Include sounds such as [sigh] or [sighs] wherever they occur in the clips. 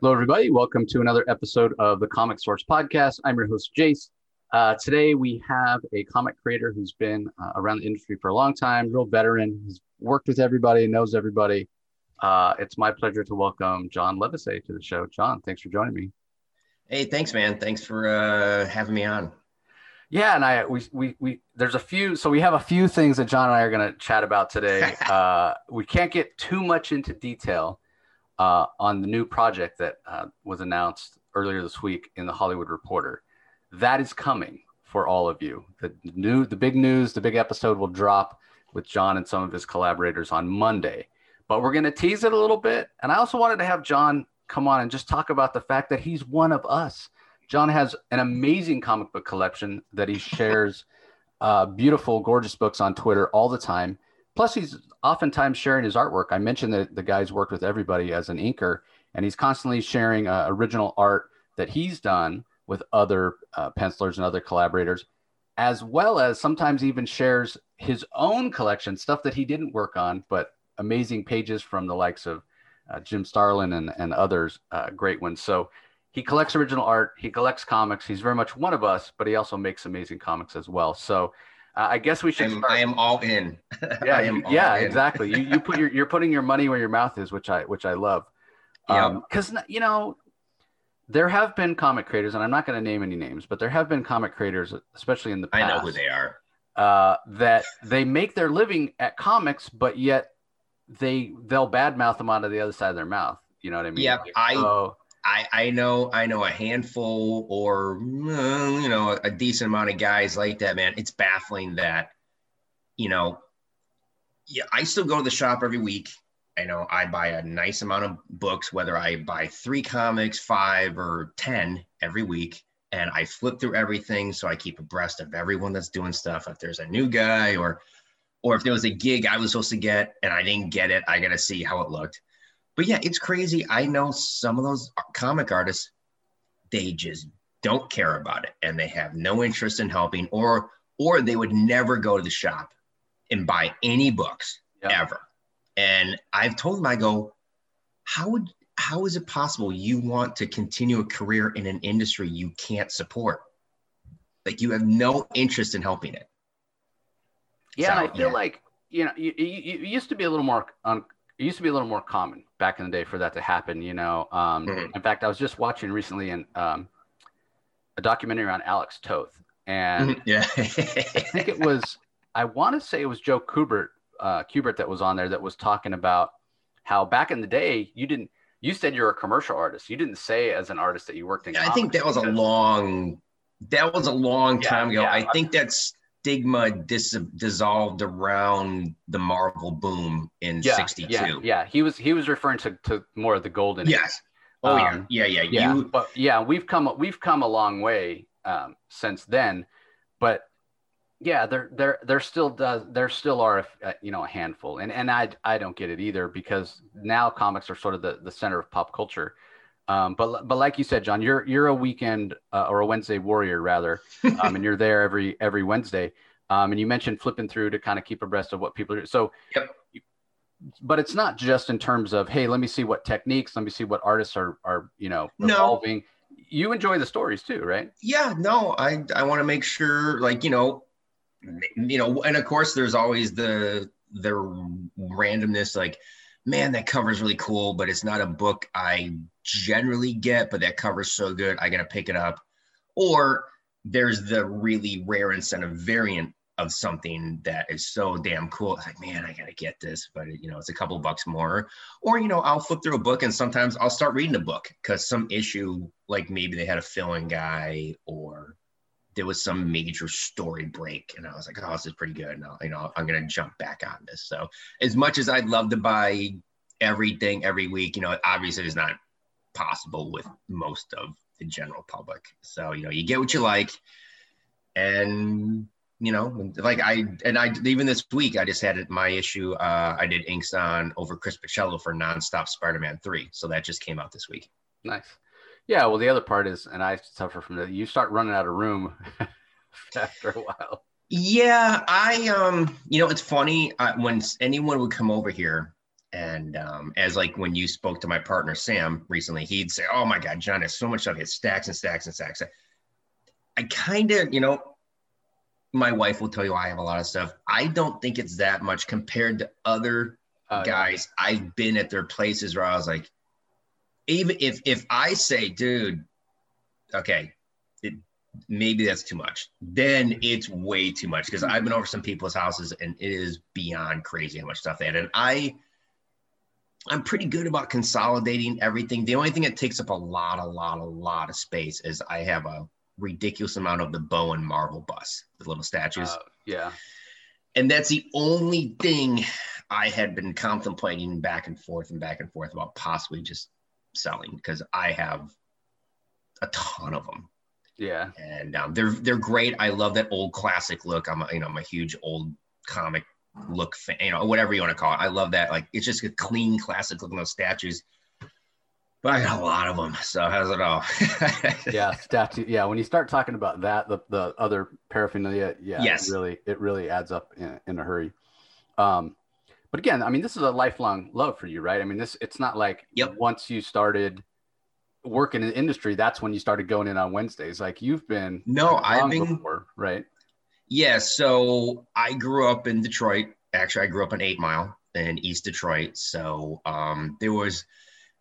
Hello, everybody. Welcome to another episode of the Comic Source Podcast. I'm your host, Jace. Uh, today, we have a comic creator who's been uh, around the industry for a long time, real veteran. He's worked with everybody, knows everybody. Uh, it's my pleasure to welcome John Livesay to the show. John, thanks for joining me. Hey, thanks, man. Thanks for uh, having me on. Yeah, and I we we we there's a few so we have a few things that John and I are going to chat about today. [laughs] uh, we can't get too much into detail uh, on the new project that uh, was announced earlier this week in the Hollywood Reporter. That is coming for all of you. The new, the big news, the big episode will drop with John and some of his collaborators on Monday. But we're going to tease it a little bit. And I also wanted to have John come on and just talk about the fact that he's one of us. John has an amazing comic book collection that he shares uh, beautiful, gorgeous books on Twitter all the time. Plus, he's oftentimes sharing his artwork. I mentioned that the guy's worked with everybody as an inker, and he's constantly sharing uh, original art that he's done with other uh, pencilers and other collaborators, as well as sometimes even shares his own collection, stuff that he didn't work on, but amazing pages from the likes of uh, Jim Starlin and, and others, uh, great ones. So he collects original art, he collects comics. He's very much one of us, but he also makes amazing comics as well. So uh, I guess we should. I'm, I am all in. [laughs] Yeah, you, yeah, in. exactly. You you put your you're putting your money where your mouth is, which I which I love. Um, because you know, there have been comic creators, and I'm not going to name any names, but there have been comic creators, especially in the past. I know who they are. Uh, that they make their living at comics, but yet they they'll badmouth them onto the other side of their mouth. You know what I mean? Yeah, I so, I, I know I know a handful or you know a decent amount of guys like that man. It's baffling that you know yeah I still go to the shop every week. I know I buy a nice amount of books whether I buy 3 comics 5 or 10 every week and I flip through everything so I keep abreast of everyone that's doing stuff. If there's a new guy or or if there was a gig I was supposed to get and I didn't get it I got to see how it looked but yeah, it's crazy. I know some of those comic artists, they just don't care about it and they have no interest in helping or or they would never go to the shop and buy any books ever. And I've told them I go, how would how is it possible you want to continue a career in an industry you can't support? Like you have no interest in helping it. Yeah, so, and I feel yeah. like you know, you, you, you, used to be a little more un, it used to be a little more common back in the day for that to happen. You know, um, mm-hmm. in fact, I was just watching recently in um, a documentary on Alex Toth, and mm-hmm. yeah, I think it [laughs] was I want to say it was Joe Kubert, uh, Kubert that was on there that was talking about how back in the day you didn't. You said you're a commercial artist. You didn't say as an artist that you worked in. I think that was a long. That was a long time yeah, ago. Yeah. I think that's stigma dis- dissolved around the Marvel boom in yeah, 62. Yeah, yeah, he was he was referring to, to more of the golden yes. Age. Oh um, yeah, yeah, yeah. Yeah, you... but yeah, we've come we've come a long way um, since then, but yeah, there there there still does there still are a, you know a handful, and and I I don't get it either because now comics are sort of the the center of pop culture. Um, but but like you said, John, you're you're a weekend uh, or a Wednesday warrior rather, um, and you're there every every Wednesday. Um, and you mentioned flipping through to kind of keep abreast of what people are. So, yep. but it's not just in terms of hey, let me see what techniques, let me see what artists are are you know evolving. No. You enjoy the stories too, right? Yeah, no, I I want to make sure like you know, you know, and of course there's always the the randomness like man, that cover is really cool, but it's not a book I generally get, but that cover's so good, I gotta pick it up. Or there's the really rare incentive variant of something that is so damn cool. It's like, man, I gotta get this, but you know, it's a couple bucks more. Or you know, I'll flip through a book and sometimes I'll start reading a book because some issue, like maybe they had a filling guy or there was some major story break and i was like oh this is pretty good. And I'll, you know i'm gonna jump back on this. So as much as i'd love to buy everything every week you know obviously it's not possible with most of the general public. So you know you get what you like and you know like i and i even this week i just had my issue uh i did inks on over chris Bachalo for nonstop spider-man 3 so that just came out this week. Nice yeah, well, the other part is, and I suffer from that. You start running out of room [laughs] after a while. Yeah, I um, you know, it's funny uh, when anyone would come over here, And um, as like when you spoke to my partner Sam recently, he'd say, "Oh my God, John has so much stuff. He has stacks and stacks and stacks." I kind of, you know, my wife will tell you I have a lot of stuff. I don't think it's that much compared to other uh, guys. I've been at their places where I was like, even if if I say, dude, okay, it, maybe that's too much. Then it's way too much because I've been over some people's houses and it is beyond crazy how much stuff they had. And I I'm pretty good about consolidating everything. The only thing that takes up a lot, a lot, a lot of space is I have a ridiculous amount of the Bowen Marvel bus, the little statues. Uh, yeah. And that's the only thing I had been contemplating back and forth and back and forth about possibly just selling because I have a ton of them. Yeah. And um, they're they're great. I love that old classic look. I'm a, you know I'm a huge old comic look, fan, you know, whatever you want to call it. I love that. Like it's just a clean, classic looking those statues. But I got a lot of them. So how's it all? [laughs] yeah, statue. Yeah, when you start talking about that, the, the other paraphernalia, yeah, yes. it really it really adds up in, in a hurry. Um, but again, I mean, this is a lifelong love for you, right? I mean, this it's not like yep. once you started working in the industry, that's when you started going in on Wednesdays. Like you've been no, I've been before, right? Yeah, so I grew up in Detroit. Actually, I grew up in Eight Mile in East Detroit. So um, there was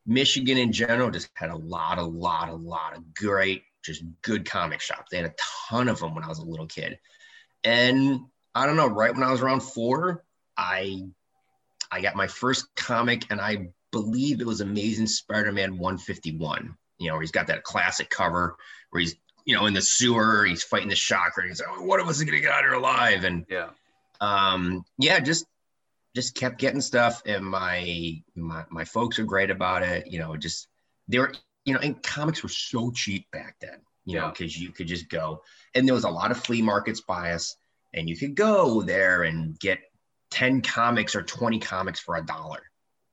Michigan in general just had a lot, a lot, a lot of great, just good comic shops. They had a ton of them when I was a little kid. And I don't know, right when I was around four, I I got my first comic, and I believe it was Amazing Spider-Man 151. You know, where he's got that classic cover where he's you know, in the sewer, he's fighting the shocker. And he's like, "What of us are gonna get out of here alive?" And yeah, um, yeah, just just kept getting stuff, and my my my folks are great about it. You know, just they were, you know, and comics were so cheap back then. You yeah. know, because you could just go, and there was a lot of flea markets by us, and you could go there and get ten comics or twenty comics for a dollar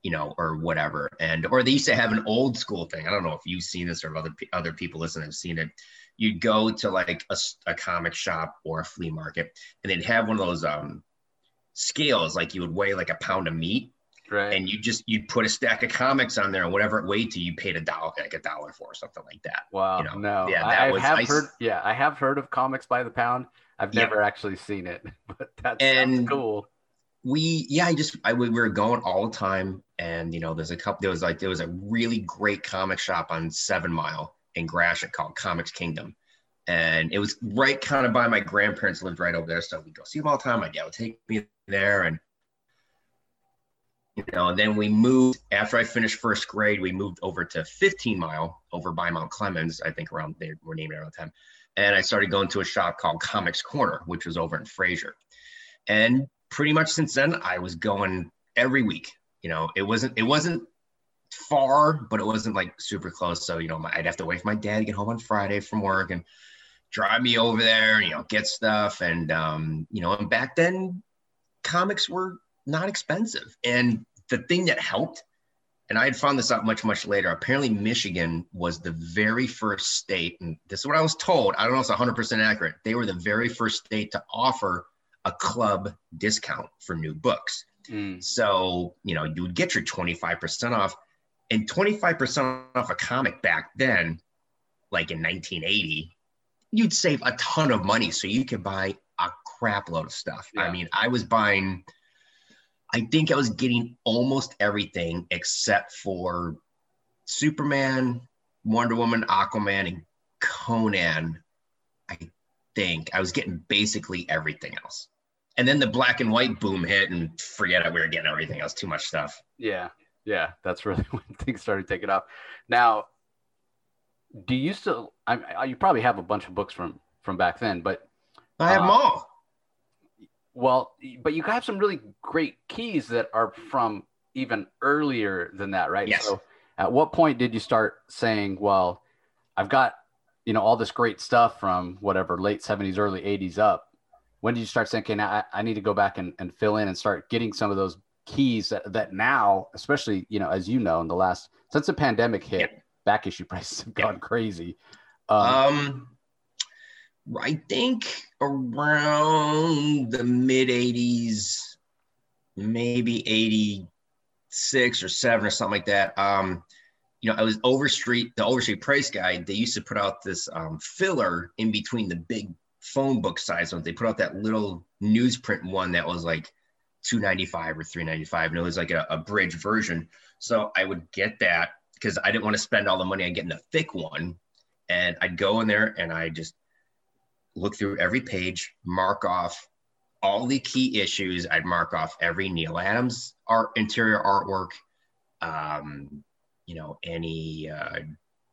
you know, or whatever. And or they used to have an old school thing. I don't know if you've seen this or if other other people listening have seen it you'd go to like a, a comic shop or a flea market and they'd have one of those um, scales like you would weigh like a pound of meat right and you just you'd put a stack of comics on there and whatever it weighed to you paid a dollar like a dollar for or something like that wow you know? no yeah I, I have heard yeah i have heard of comics by the pound i've never yeah. actually seen it [laughs] but that and sounds cool we yeah i just i we were going all the time and you know there's a couple there was like there was a really great comic shop on seven mile in Gratiot called Comics Kingdom. And it was right kind of by my grandparents lived right over there. So we'd go see them all the time. My dad would take me there and you know, and then we moved after I finished first grade, we moved over to 15 mile over by Mount Clemens, I think around they were named around the time. And I started going to a shop called Comics Corner, which was over in Fraser. And pretty much since then, I was going every week. You know, it wasn't it wasn't far, but it wasn't like super close. So, you know, my, I'd have to wait for my dad to get home on Friday from work and drive me over there, you know, get stuff. And, um, you know, and back then comics were not expensive. And the thing that helped, and I had found this out much, much later. Apparently, Michigan was the very first state, and this is what I was told. I don't know if it's 100% accurate. They were the very first state to offer a club discount for new books. Mm. So, you know, you would get your 25% off and 25% off a comic back then, like in 1980, you'd save a ton of money. So you could buy a crap load of stuff. Yeah. I mean, I was buying, I think I was getting almost everything except for Superman, Wonder Woman, Aquaman, and Conan. I think I was getting basically everything else. And then the black and white boom hit, and forget it, we were getting everything else. Too much stuff. Yeah, yeah, that's really [laughs] when things started taking off. Now, do you still? I, you probably have a bunch of books from from back then, but I have uh, them all. Well, but you have some really great keys that are from even earlier than that, right? Yes. So, at what point did you start saying, "Well, I've got you know all this great stuff from whatever late '70s, early '80s up"? When did you start thinking, I, I need to go back and, and fill in and start getting some of those keys that, that now, especially, you know, as you know, in the last, since the pandemic hit, yep. back issue [laughs] prices have gone yep. crazy. Um, um, I think around the mid 80s, maybe six or seven or something like that. Um, you know, I was Overstreet, the Overstreet Price Guide. They used to put out this um, filler in between the big phone book size ones. They put out that little newsprint one that was like 295 or 395 and it was like a, a bridge version so i would get that because i didn't want to spend all the money on getting the thick one and i'd go in there and i just look through every page mark off all the key issues i'd mark off every Neil adams art interior artwork um, you know any uh,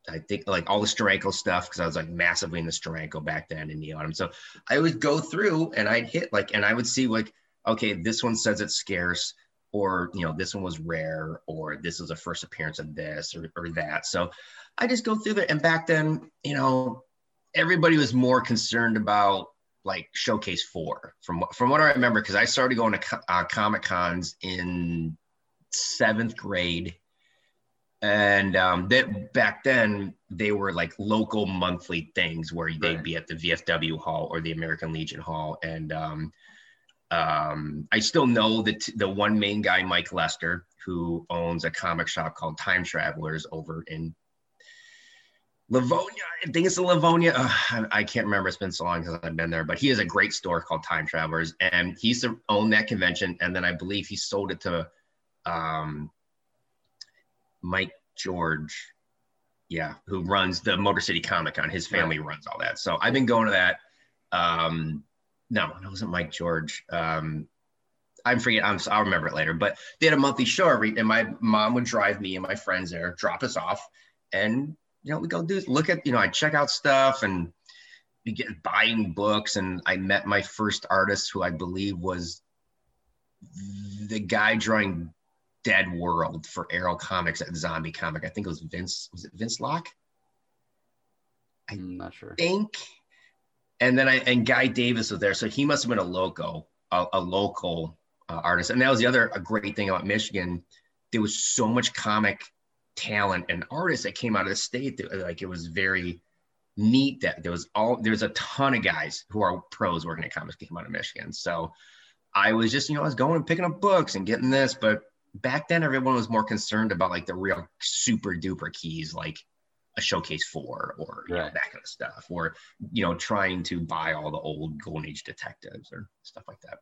I think like all the Steranko stuff because I was like massively in the Steranko back then in the autumn. So I would go through and I'd hit like, and I would see like okay, this one says it's scarce, or you know, this one was rare, or this was a first appearance of this or, or that. So I just go through that. And back then, you know, everybody was more concerned about like showcase four from from what I remember because I started going to uh, comic cons in seventh grade and um, that back then they were like local monthly things where they'd be at the VFW hall or the American Legion hall and um, um, I still know that the one main guy, Mike Lester, who owns a comic shop called Time Travelers over in Livonia. I think it's in Livonia. Uh, I, I, can't remember. It's been so long since I've been there, but he has a great store called Time Travelers, and he used to own that convention. And then I believe he sold it to um, Mike George, yeah, who runs the Motor City Comic Con. His family right. runs all that. So I've been going to that. Um, no, it wasn't Mike George. Um, I'm forget. I'm, I'll remember it later. But they had a monthly show every, and my mom would drive me and my friends there, drop us off, and you know we go do look at you know I check out stuff and get buying books. And I met my first artist, who I believe was the guy drawing Dead World for Arrow Comics at Zombie Comic. I think it was Vince. Was it Vince Locke? I'm not sure. Think and then I and Guy Davis was there, so he must have been a loco, a, a local uh, artist. And that was the other a great thing about Michigan. There was so much comic talent and artists that came out of the state that like it was very neat that there was all there's a ton of guys who are pros working at comics came out of Michigan. So I was just you know I was going and picking up books and getting this, but back then everyone was more concerned about like the real super duper keys like a showcase four or right. know, that kind of stuff or you know trying to buy all the old golden age detectives or stuff like that.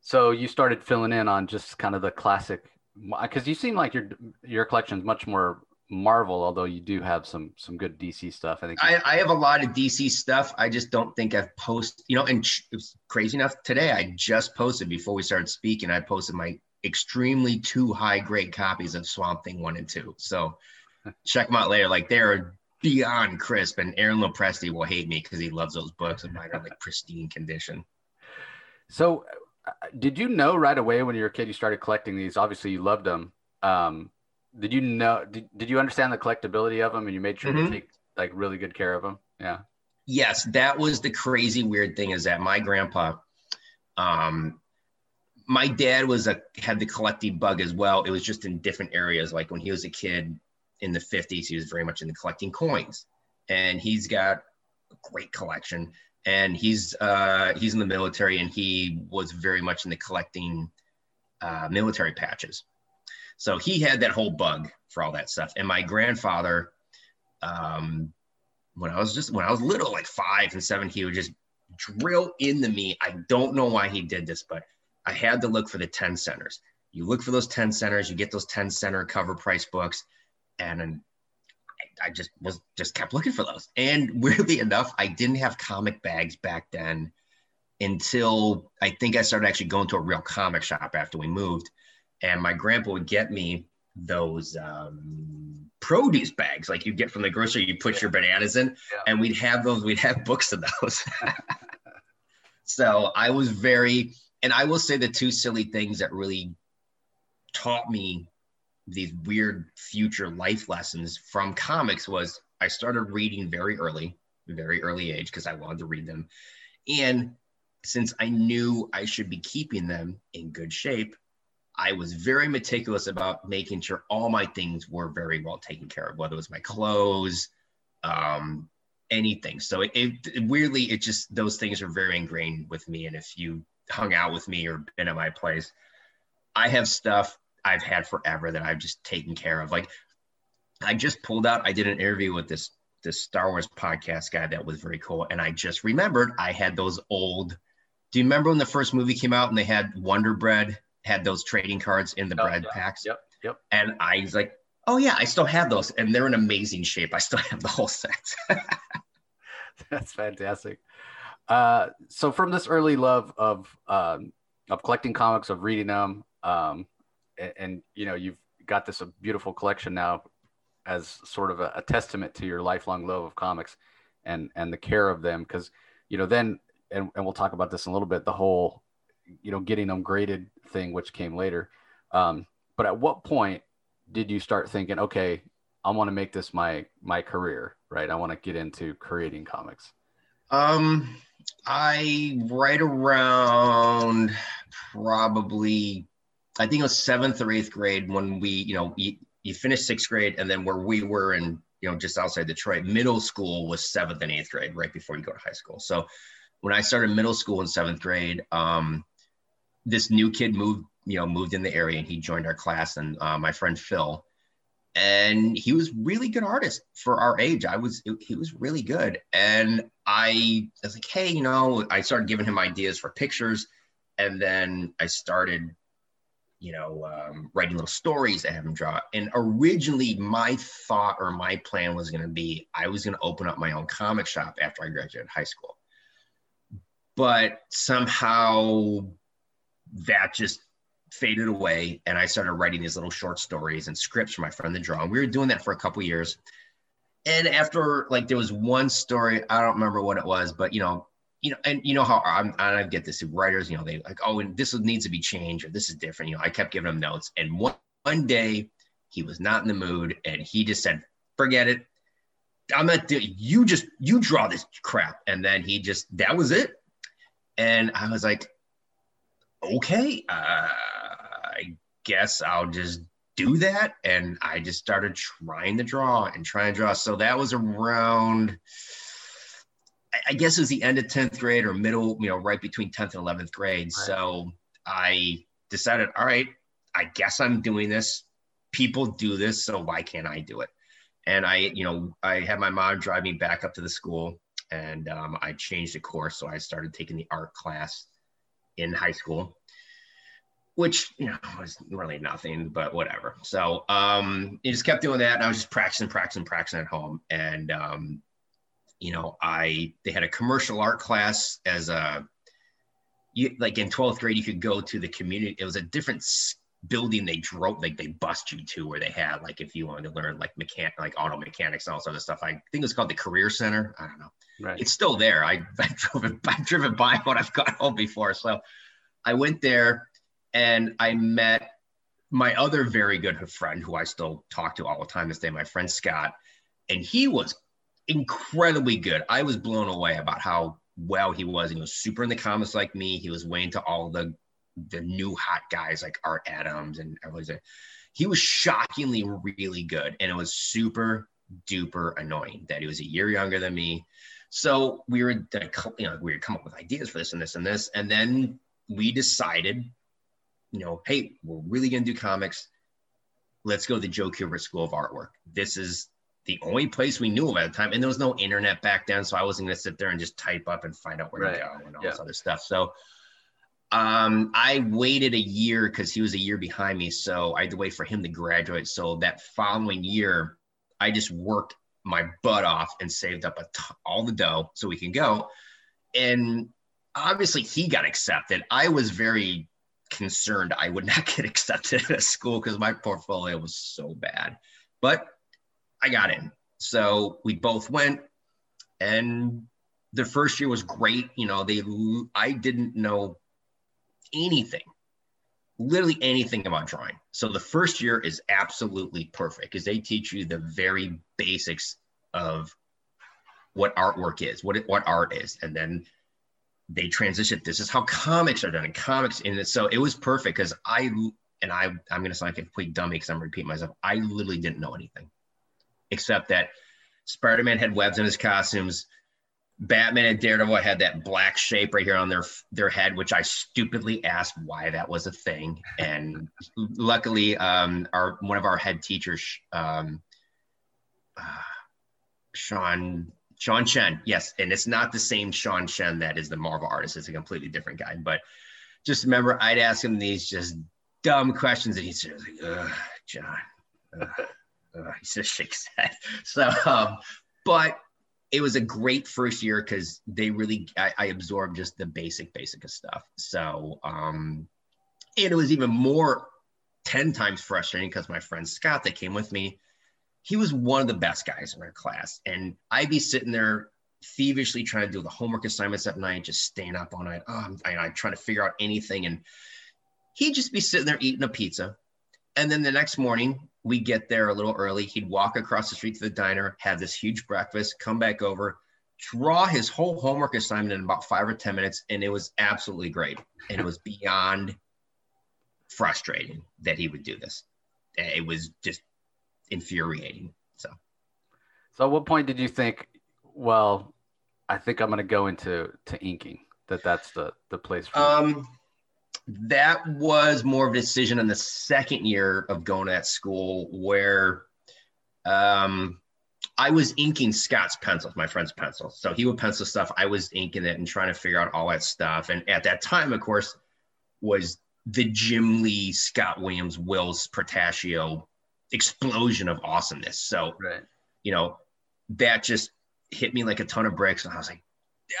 So you started filling in on just kind of the classic uh, because you seem like your your collection is much more marvel although you do have some some good dc stuff. I think I, I have a lot of dc stuff. I just don't think i've posted you know and it was crazy enough today i just posted before we started speaking i posted my extremely two high grade copies of swamp thing one and two so check them out later. Like they're beyond crisp, and Aaron Lopresti will hate me because he loves those books, and mine are like pristine condition. So, uh, did you know right away when you were a kid you started collecting these? Obviously, you loved them. Um, did you know? Did, did you understand the collectability of them, and you made sure mm-hmm. to take like really good care of them? Yeah. Yes, that was the crazy weird thing is that my grandpa, um, my dad was a had the collecting bug as well. It was just in different areas. Like when he was a kid, in the 50s, he was very much into collecting coins. And he's got a great collection. And he's uh, he's in the military and he was very much into collecting uh, military patches. So he had that whole bug for all that stuff. And my grandfather, um, when I was just when I was little, like five and seven, he would just drill into me. I don't know why he did this, but I had to look for the 10 centers. You look for those 10 centers, you get those 10 center cover price books and I just was just kept looking for those. And [laughs] weirdly enough, I didn't have comic bags back then until I think I started actually going to a real comic shop after we moved. And my grandpa would get me those um, produce bags like you get from the grocery. You put yeah. your bananas in, yeah. and we'd have those. We'd have [laughs] books of those. [laughs] so I was very, and I will say the two silly things that really taught me these weird future life lessons from comics was I started reading very early, very early age because I wanted to read them. And since I knew I should be keeping them in good shape, I was very meticulous about making sure all my things were very well taken care of, whether it was my clothes, um, anything. So it, it, weirdly, it just those things are very ingrained with me. And if you hung out with me or been at my place, I have stuff I've had forever that I've just taken care of. Like I just pulled out, I did an interview with this this Star Wars podcast guy that was very cool. And I just remembered I had those old. Do you remember when the first movie came out and they had Wonder Bread had those trading cards in the oh, bread yeah. packs? Yep. Yep. And I was like, oh yeah, I still have those, and they're in amazing shape. I still have the whole set. [laughs] That's fantastic. Uh, so from this early love of um, of collecting comics, of reading them, um, and, and, you know you've got this beautiful collection now as sort of a, a, testament to your lifelong love of comics and and the care of them. Because you know then and, and we'll talk about this in a little bit the whole you know getting them graded thing which came later. Um, but at what point did you start thinking okay i want to make this my my career right? I want to get into creating comics. Um i right around probably i think it was seventh or eighth grade when we you know you finished sixth grade, and then where we were in, you know, just outside Detroit, middle school was seventh and eighth grade, right before you go to high school. So when I started middle school in seventh grade, um, this new kid moved, you know, moved in the area, and he joined our class, and uh, my friend Phil, and he was really good artist for our age. I was, he was really good, and I, I was like, hey, you know, I started giving him ideas for pictures, and then I started you know, um, writing little stories to have him draw. And originally, my thought or my plan was going to be I was going to open up my own comic shop after I graduated high school. But somehow that just faded away. And I started writing these little short stories and scripts for my friend the draw. And we were doing that for a couple years. And after, like, there was one story, I don't remember what it was, but, you know, you know, and you know how I'm, I get this writers, you know, they like, oh, and this needs to be changed or this is different. You know, I kept giving him notes, and one one day he was not in the mood, and he just said, "Forget it, I'm not. You just you draw this crap," and then he just that was it, and I was like, okay, uh, I guess I'll just do that, and I just started trying to draw and trying to draw. So that was around I guess it was the end of 10th grade or middle, you know, right between 10th and 11th grade. Right. So I decided, all right, I guess I'm doing this. People do this, so why can't I do it? And I, you know, I had my mom drive me back up to the school and um, I changed the course. So I started taking the art class in high school, which, you know, was really nothing, but whatever. So um, I just kept doing that. And I was just practicing, practicing, practicing at home. And um, you know, I they had a commercial art class as a you like in 12th grade you could go to the community it was a different building they drove like they bust you to where they had like if you wanted to learn like mechanic like auto mechanics and all sort of stuff i think it was called the career center i don't know right. it's still there i i drove it i've driven by [laughs] what i've got home before so i went there and i met my other very good friend who i still talk to all the time this day my friend scott and he was incredibly good. I was blown away about how well he was. He was super in the comics like me. He was way into all the the new hot guys like Art Adams and everything. He was shockingly really good, and it was super duper annoying that he was a year younger than me. So we were, you know, we would come up with ideas for this and this and this, and then we decided, you know, hey, we're really gonna do comics. Let's go to the Joe Kubert School of Artwork. This is the only place we knew of at the time. And there was no internet back then. So I wasn't going to sit there and just type up and find out where right. to go and all yeah. this other stuff. So um, I waited a year because he was a year behind me. So I had to wait for him to graduate. So that following year, I just worked my butt off and saved up t- all the dough so we can go. And obviously he got accepted. I was very concerned I would not [laughs] get accepted at a school because my portfolio was so bad. But I got in. So we both went, and the first year was great. You know, they I didn't know anything, literally anything about drawing. So the first year is absolutely perfect because they teach you the very basics of what artwork is, what what art is, and then they transition. This is how comics are done. And comics, and so it was perfect because I and I I'm gonna sound like a complete dummy because I'm repeating myself. I literally didn't know anything except that Spider-Man had webs in his costumes. Batman and Daredevil had that black shape right here on their their head, which I stupidly asked why that was a thing. And luckily, um, our one of our head teachers, um, uh, Sean Sean Chen, yes, and it's not the same Sean Chen that is the Marvel artist. It's a completely different guy. But just remember, I'd ask him these just dumb questions, and he'd say, like, "John," uh, he just shakes head. [laughs] So, um, but it was a great first year because they really I, I, absorbed just the basic basic of stuff so um and it was even more 10 times frustrating because my friend scott that came with me he was one of the best guys in our class and i'd be sitting there feverishly trying to do the homework assignments at night just staying up all night oh, I'm, I, i'm trying to figure out anything and he'd just be sitting there eating a pizza and then the next morning we get there a little early. He'd walk across the street to the diner, have this huge breakfast, come back over, draw his whole homework assignment in about five or 10 minutes. And it was absolutely great. And it was [laughs] beyond frustrating that he would do this. It was just infuriating. So, so at what point did you think, well, I think I'm going to go into to inking that that's the, the place for um, that was more of a decision in the second year of going to that school where um, I was inking Scott's pencils, my friend's pencils. So he would pencil stuff. I was inking it and trying to figure out all that stuff. And at that time, of course, was the Jim Lee, Scott Williams, Whilce Portacio explosion of awesomeness. So, right. you know, that just hit me like a ton of bricks. And I was like,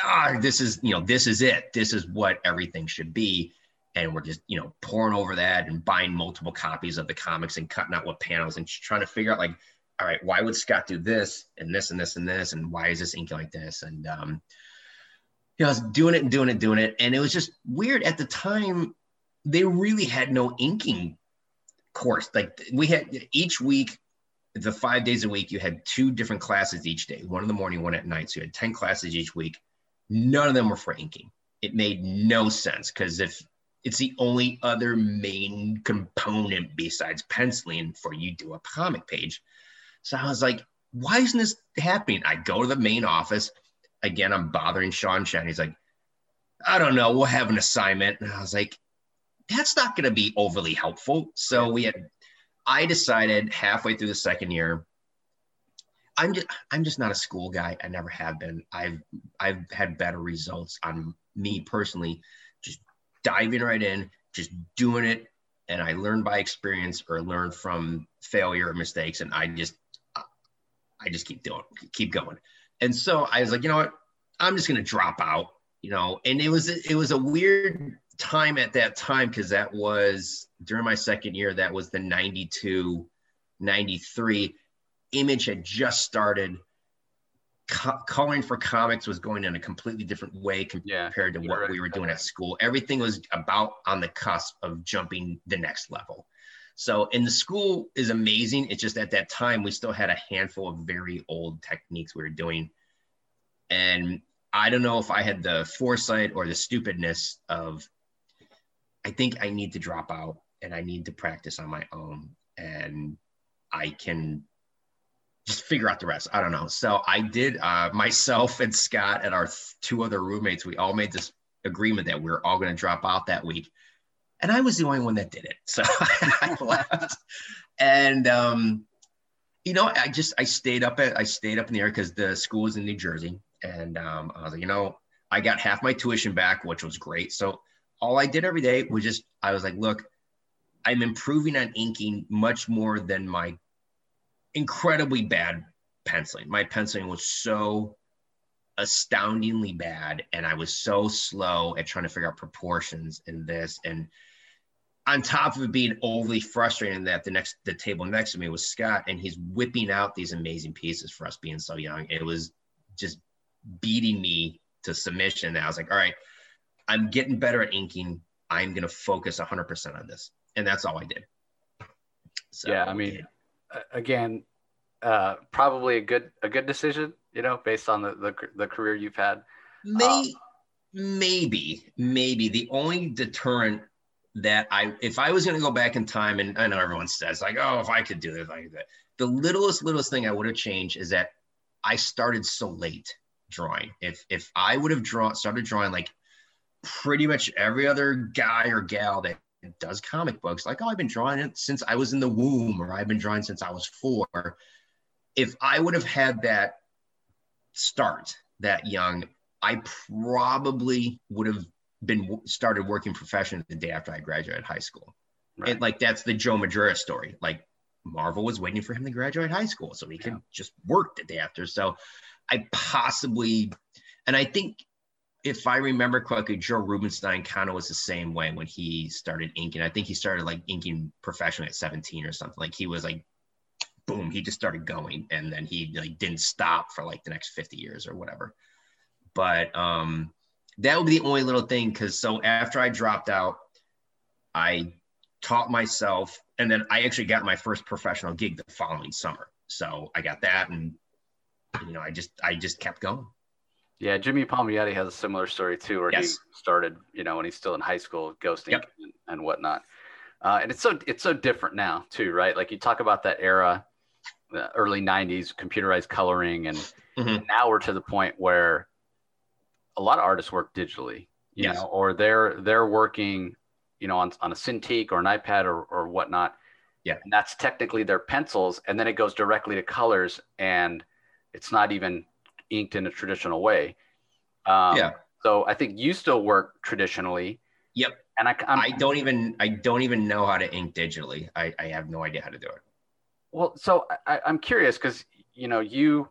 ah, this is, you know, this is it. This is what everything should be and we're just you know pouring over that and buying multiple copies of the comics and cutting out what panels and trying to figure out like all right why would scott do this and this and this and this and why is this inking like this and um you know, I was doing it and doing it, doing it. And it was just weird at the time. They really had no inking course. Like we had each week, the five days a week, you had two different classes each day, one in the morning, one at night. So you had 10 classes each week. None of them were for inking. It made no sense because if it's the only other main component besides penciling for you do a comic page. So I was like, why isn't this happening? I go to the main office. Again, I'm bothering Sean Chen. He's like, I don't know, we'll have an assignment. And I was like, that's not going to be overly helpful. So we had, I decided halfway through the second year, I'm just, I'm just not a school guy. I never have been. I've, I've had better results on me personally just diving right in, just doing it. And I learned by experience or learn from failure or mistakes. And I just, I just keep doing, keep going. And so I was like, you know what? I'm just going to drop out, you know, and it was, it was a weird time at that time. Cause that was during my second year, that was the 92, 93 image had just started co- coloring for comics was going in a completely different way compared yeah, to what right. we were doing at school. Everything was about on the cusp of jumping the next level. So, and the school is amazing. It's just at that time we still had a handful of very old techniques we were doing, and I don't know if I had the foresight or the stupidness of. I think I need to drop out and I need to practice on my own, and I can just figure out the rest. I don't know. So I did uh, myself and Scott and our two other roommates. We all made this agreement that we are all going to drop out that week, and I was the only one that did it. So [laughs] I left, and um, you know, I just I stayed up at I stayed up in the air because the school was in New Jersey, and um, I was like, you know, I got half my tuition back, which was great. So all I did every day was just I was like, look, I'm improving on inking much more than my incredibly bad penciling. My penciling was so astoundingly bad and I was so slow at trying to figure out proportions in this and on top of it being overly frustrating that the next the table next to me was Scott and he's whipping out these amazing pieces for us being so young. It was just beating me to submission. And I was like, all right, I'm getting better at inking. I'm going to focus 100% on this. And that's all I did. So, yeah, I mean, again, uh, probably a good a good decision, you know, based on the the, the career you've had. May, um, maybe, maybe the only deterrent that I, if I was going to go back in time, and I know everyone says like, oh, if I could do this, I could do that. The littlest, littlest thing I would have changed is that I started so late drawing. If if I would have drawn started drawing like pretty much every other guy or gal that does comic books, like oh I've been drawing it since I was in the womb or I've been drawing since I was four. If I would have had that start that young, I probably would have been started working professionally the day after I graduated high school. Right. And like that's the Joe Madureira story. Like Marvel was waiting for him to graduate high school so he could yeah. just work the day after. So I possibly, and I think if I remember correctly, Joe Rubinstein kind of was the same way when he started inking. I think he started like inking professionally at 17 or something. Like he was like, boom, he just started going, and then he like didn't stop for like the next 50 years or whatever. But um, that would be the only little thing because so after I dropped out, I taught myself, and then I actually got my first professional gig the following summer. So I got that, and you know, I just I just kept going. Yeah, Jimmy Palmiotti has a similar story too, where yes. he started, you know, when he's still in high school, ghosting yep. and, and, whatnot. Uh, and it's so it's so different now too, right? Like you talk about that era, the early '90s, computerized coloring, and, mm-hmm. and now we're to the point where a lot of artists work digitally, you yes. know, or they're they're working you know, on, on a Cintiq or an iPad or, or whatnot. Yeah. And that's technically their pencils. And then it goes directly to colors and it's not even inked in a traditional way. Um, yeah. So I think you still work traditionally. Yep. And I, I'm, I do not even, I don't even know how to ink digitally. I, I have no idea how to do it. Well, so I, I'm curious because, you know, you,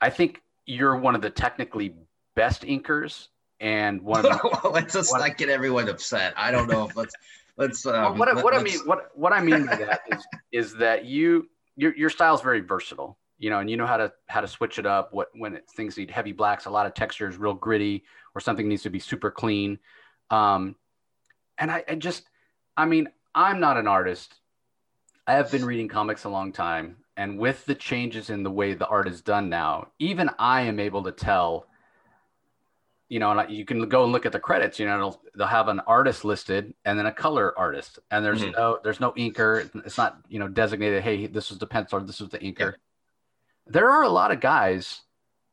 I think you're one of the technically best inkers and one of [laughs] the, let's just not get everyone upset. I don't know if let's [laughs] let's. Um, what, let, what I mean what what I mean by that is is that you your your style is very versatile. You know, and you know how to how to switch it up. What when it, things need heavy blacks, a lot of textures, real gritty, or something needs to be super clean. Um, and I, I just, I mean, I'm not an artist. I have been reading comics a long time, and with the changes in the way the art is done now, even I am able to tell you know, and you can go and look at the credits. You know, they'll have an artist listed and then a color artist, and there's mm-hmm. no there's no inker. It's not you know designated. Hey, this is the pencil. This is the inker. Yeah. There are a lot of guys,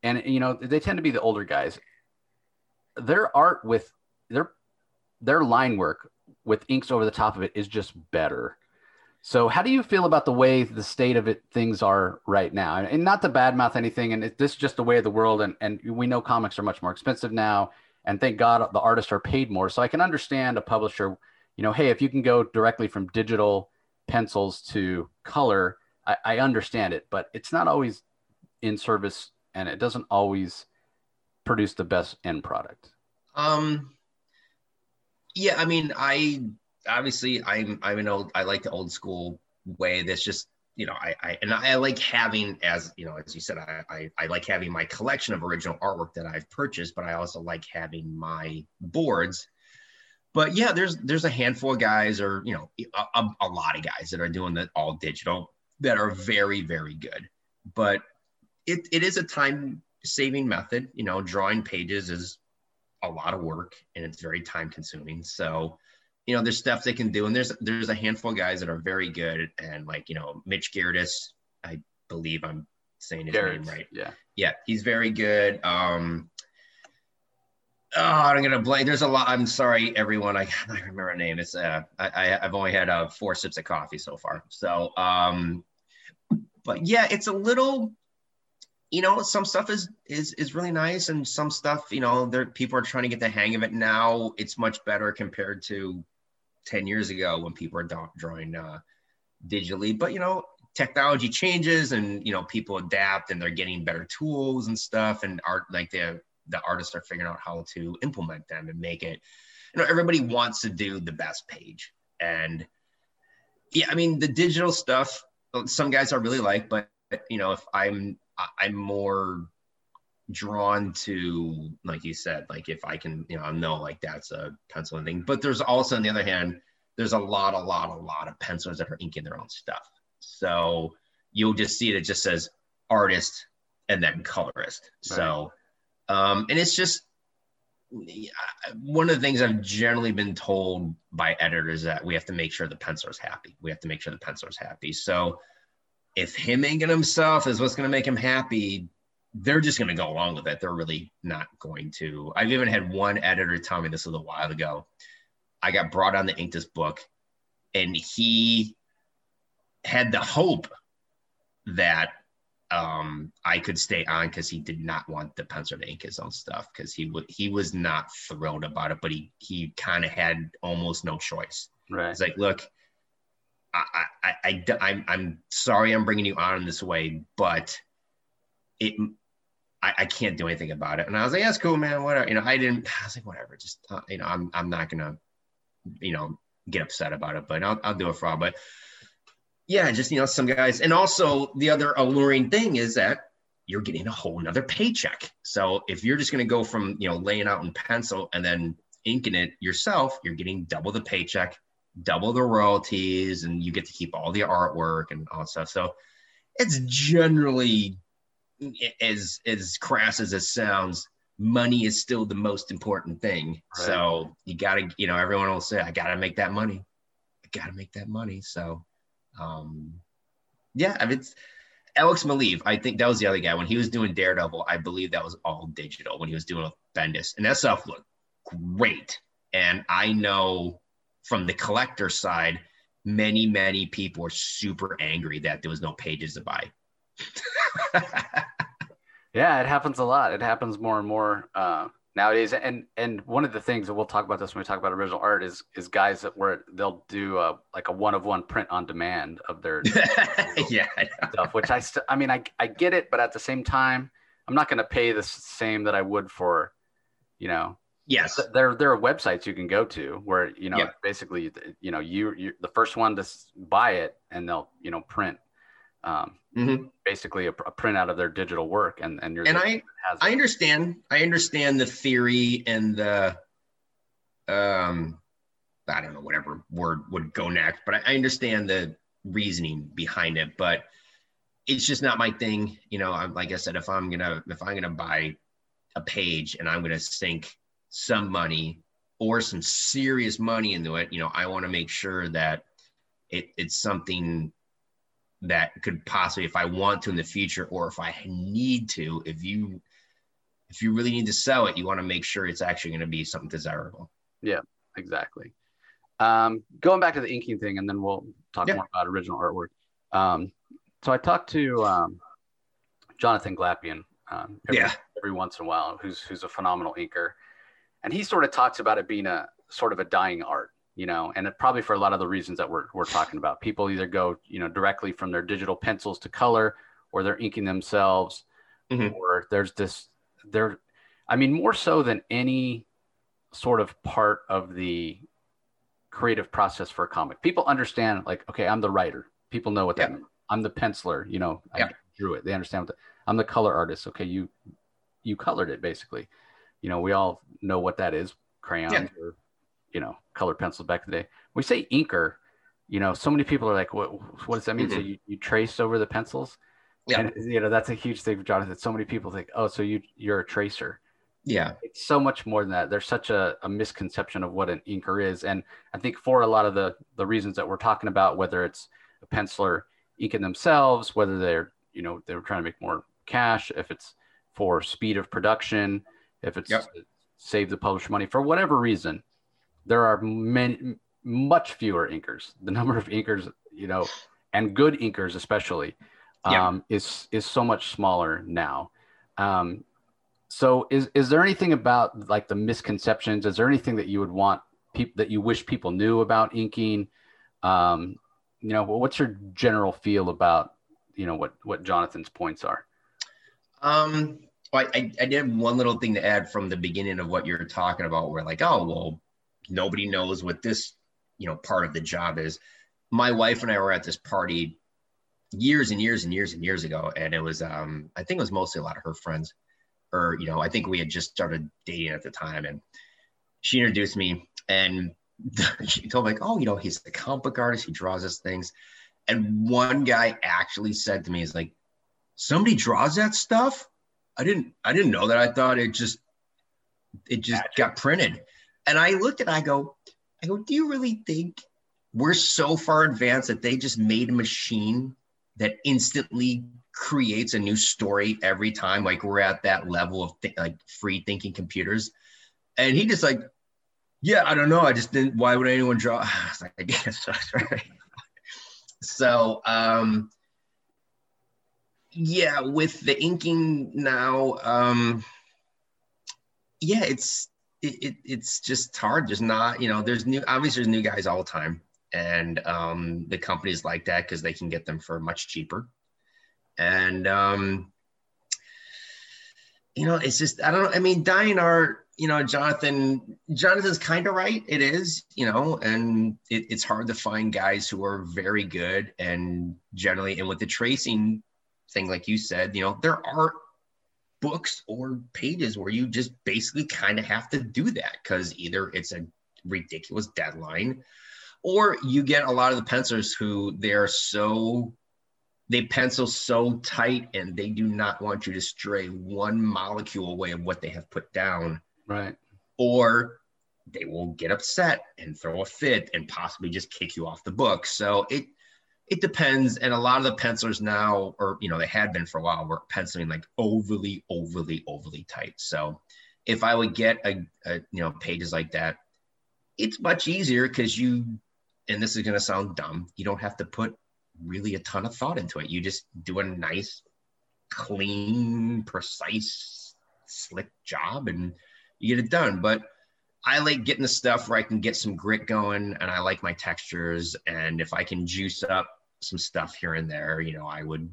and you know they tend to be the older guys. Their art with their their line work with inks over the top of it is just better. So, how do you feel about the way the state of it things are right now? And not to badmouth anything, and it, this is just the way of the world. And, and we know comics are much more expensive now, and thank God the artists are paid more. So I can understand a publisher, you know, hey, if you can go directly from digital pencils to color, I, I understand it, but it's not always in service, and it doesn't always produce the best end product. Um. Yeah, I mean, I obviously I'm I'm an old I like the old school way. That's just you know I, I and I like having as you know as you said I, I, I like having my collection of original artwork that I've purchased, but I also like having my boards. But yeah, there's there's a handful of guys or you know a, a lot of guys that are doing that all digital that are very very good. But it, it is a time saving method. You know, drawing pages is a lot of work and it's very time consuming. So you know, there's stuff they can do, and there's there's a handful of guys that are very good, and like you know, Mitch Gerads, I believe I'm saying his name right. Yeah, yeah, he's very good. Um, oh, I'm gonna blame. There's a lot. I'm sorry, everyone. I can't remember a name. It's uh, I, I have only had uh, four sips of coffee so far. So, um, but yeah, it's a little. You know, some stuff is is is really nice, and some stuff, you know, there people are trying to get the hang of it now. It's much better compared to 10 years ago when people are drawing uh, digitally. But, you know, technology changes and, you know, people adapt and they're getting better tools and stuff. And art, like the, the artists are figuring out how to implement them and make it, you know, everybody wants to do the best page. And yeah, I mean, the digital stuff, some guys I really like, but, you know, if I'm, I'm more drawn to like you said like if i can you know i know like that's a pencil thing. But there's also on the other hand there's a lot a lot a lot of pencilers that are inking their own stuff. So you'll just see it it just says artist and then colorist. Right. so um and it's just one of the things I've generally been told by editors that we have to make sure the penciler's happy. We have to make sure the penciler's happy. So if him inking himself is what's going to make him happy, they're just going to go along with it. They're really not going to. I've even had one editor tell me this a little while ago. I got brought on to ink this book, and he had the hope that um, I could stay on because he did not want the pencil to ink his own stuff because he would he was not thrilled about it, but he he kind of had almost no choice. Right. It's like, look, I, I, I, I I'm I'm sorry I'm bringing you on in this way, but it I, I can't do anything about it. And I was like, that's cool, man. Whatever. You know, I didn't. I was like, whatever. Just uh, you know, I'm I'm not gonna, you know, get upset about it, but I'll I'll do it for all. But yeah, just you know, some guys, and also the other alluring thing is that you're getting a whole nother paycheck. So if you're just gonna go from you know laying out in pencil and then inking it yourself, you're getting double the paycheck, double the royalties, and you get to keep all the artwork and all that stuff. So it's generally as as crass as it sounds, money is still the most important thing. Right. So you gotta, you know, everyone will say, I gotta make that money. I gotta make that money. So um yeah, I mean it's Alex Maleev, I think that was the other guy. When he was doing Daredevil, I believe that was all digital when he was doing with Bendis. And that stuff looked great. And I know from the collector side, many, many people were super angry that there was no pages to buy. [laughs] yeah, it happens a lot. It happens more and more uh, nowadays. And and one of the things that we'll talk about this when we talk about original art is is guys that where they'll do a, like a one of one print on demand of their [laughs] yeah stuff. Which I st- I mean I I get it, but at the same time, I'm not going to pay the same that I would for, you know, Yes, there there are websites you can go to where you know yep. basically you know you you the first one to buy it and they'll you know print um, mm-hmm. basically a, a printout of their digital work and and you're and I I understand I understand the theory and the um I don't know whatever word would go next but I, I understand the reasoning behind it but it's just not my thing you know I'm like I said if I'm gonna if I'm gonna buy a page and I'm gonna sink some money or some serious money into it you know I want to make sure that it, it's something that could possibly if i want to in the future or if i need to if you if you really need to sell it you want to make sure it's actually going to be something desirable. Yeah exactly. Um, going back to the inking thing and then we'll talk yeah. more about original artwork. Um, so i talked to um, jonathan glapion um, every, yeah. every once in a while who's who's a phenomenal inker. And he sort of talks about it being a sort of a dying art you know, and probably for a lot of the reasons that we're, we're talking about. People either go, you know, directly from their digital pencils to color, or they're inking themselves, mm-hmm. or there's this, there, I mean, more so than any sort of part of the creative process for a comic. People understand, like, okay, I'm the writer. People know what that means. I'm the penciler, you know, I drew it. They understand what the, I'm the color artist. Okay, you you colored it basically. You know, we all know what that is, crayons yeah. or you know, colored pencils back in the day. we say inker, you know, so many people are like, what, what does that mean? Mm-hmm. So you, you traced over the pencils? Yeah. And, you know, that's a huge thing for Jonathan. So many people think, oh, so you, you're a tracer. Yeah. It's so much more than that. There's such a, a misconception of what an inker is. And I think for a lot of the, the reasons that we're talking about, whether it's a penciler inking themselves, whether they're, you know, they're trying to make more cash, if it's for speed of production, if it's yep. save the publisher money, for whatever reason, there are many, much fewer inkers. The number of inkers, you know, and good inkers especially, um, yeah. is is so much smaller now. Um, so is is there anything about like the misconceptions? Is there anything that you would want people that you wish people knew about inking? Um, you know, what's your general feel about you know what what Jonathan's points are? Um, well, I, I did have one little thing to add from the beginning of what you're talking about. Where like, oh well, nobody knows what this you know part of the job is. My wife and i were at this party years and years and years and years ago and it was um i think it was mostly a lot of her friends or you know i think we had just started dating at the time and she introduced me and [laughs] she told me like oh you know he's a comic book artist. He draws us things. And one guy actually said to me he's like somebody draws that stuff? I didn't i didn't know that. I thought it just it just got printed and I looked at I go, I go, do you really think we're so far advanced that they just made a machine that instantly creates a new story every time. Like we're at that level of th- like free thinking computers. And he just like, yeah, I don't know. I just didn't. Why would anyone draw? [sighs] I was like, I guess [laughs] so, um, yeah, with the inking now, um, yeah, it's it, it, it's just hard. There's not, you know, there's new obviously there's new guys all the time, and um, the companies like that because they can get them for much cheaper, and um, you know, it's just I don't know. I mean, dying art, you know, Jonathan, Jonathan's kind of right. It is, you know, and it, it's hard to find guys who are very good and generally, and with the tracing thing, like you said, you know, there are books or pages where you just basically kind of have to do that because either it's a ridiculous deadline or you get a lot of the pencilers who they're so they pencil so tight and they do not want you to stray one molecule away of what they have put down. Right. Or they will get upset and throw a fit and possibly just kick you off the book. So it it depends. And a lot of the pencilers now, or you know, they had been for a while, were penciling like overly, overly, overly tight. So if I would get a, a you know pages like that, it's much easier because you, and this is gonna sound dumb, you don't have to put really a ton of thought into it. You just do a nice, clean, precise, slick job, and you get it done. But I like getting the stuff where I can get some grit going and I like my textures. And if I can juice up some stuff here and there, you know, I would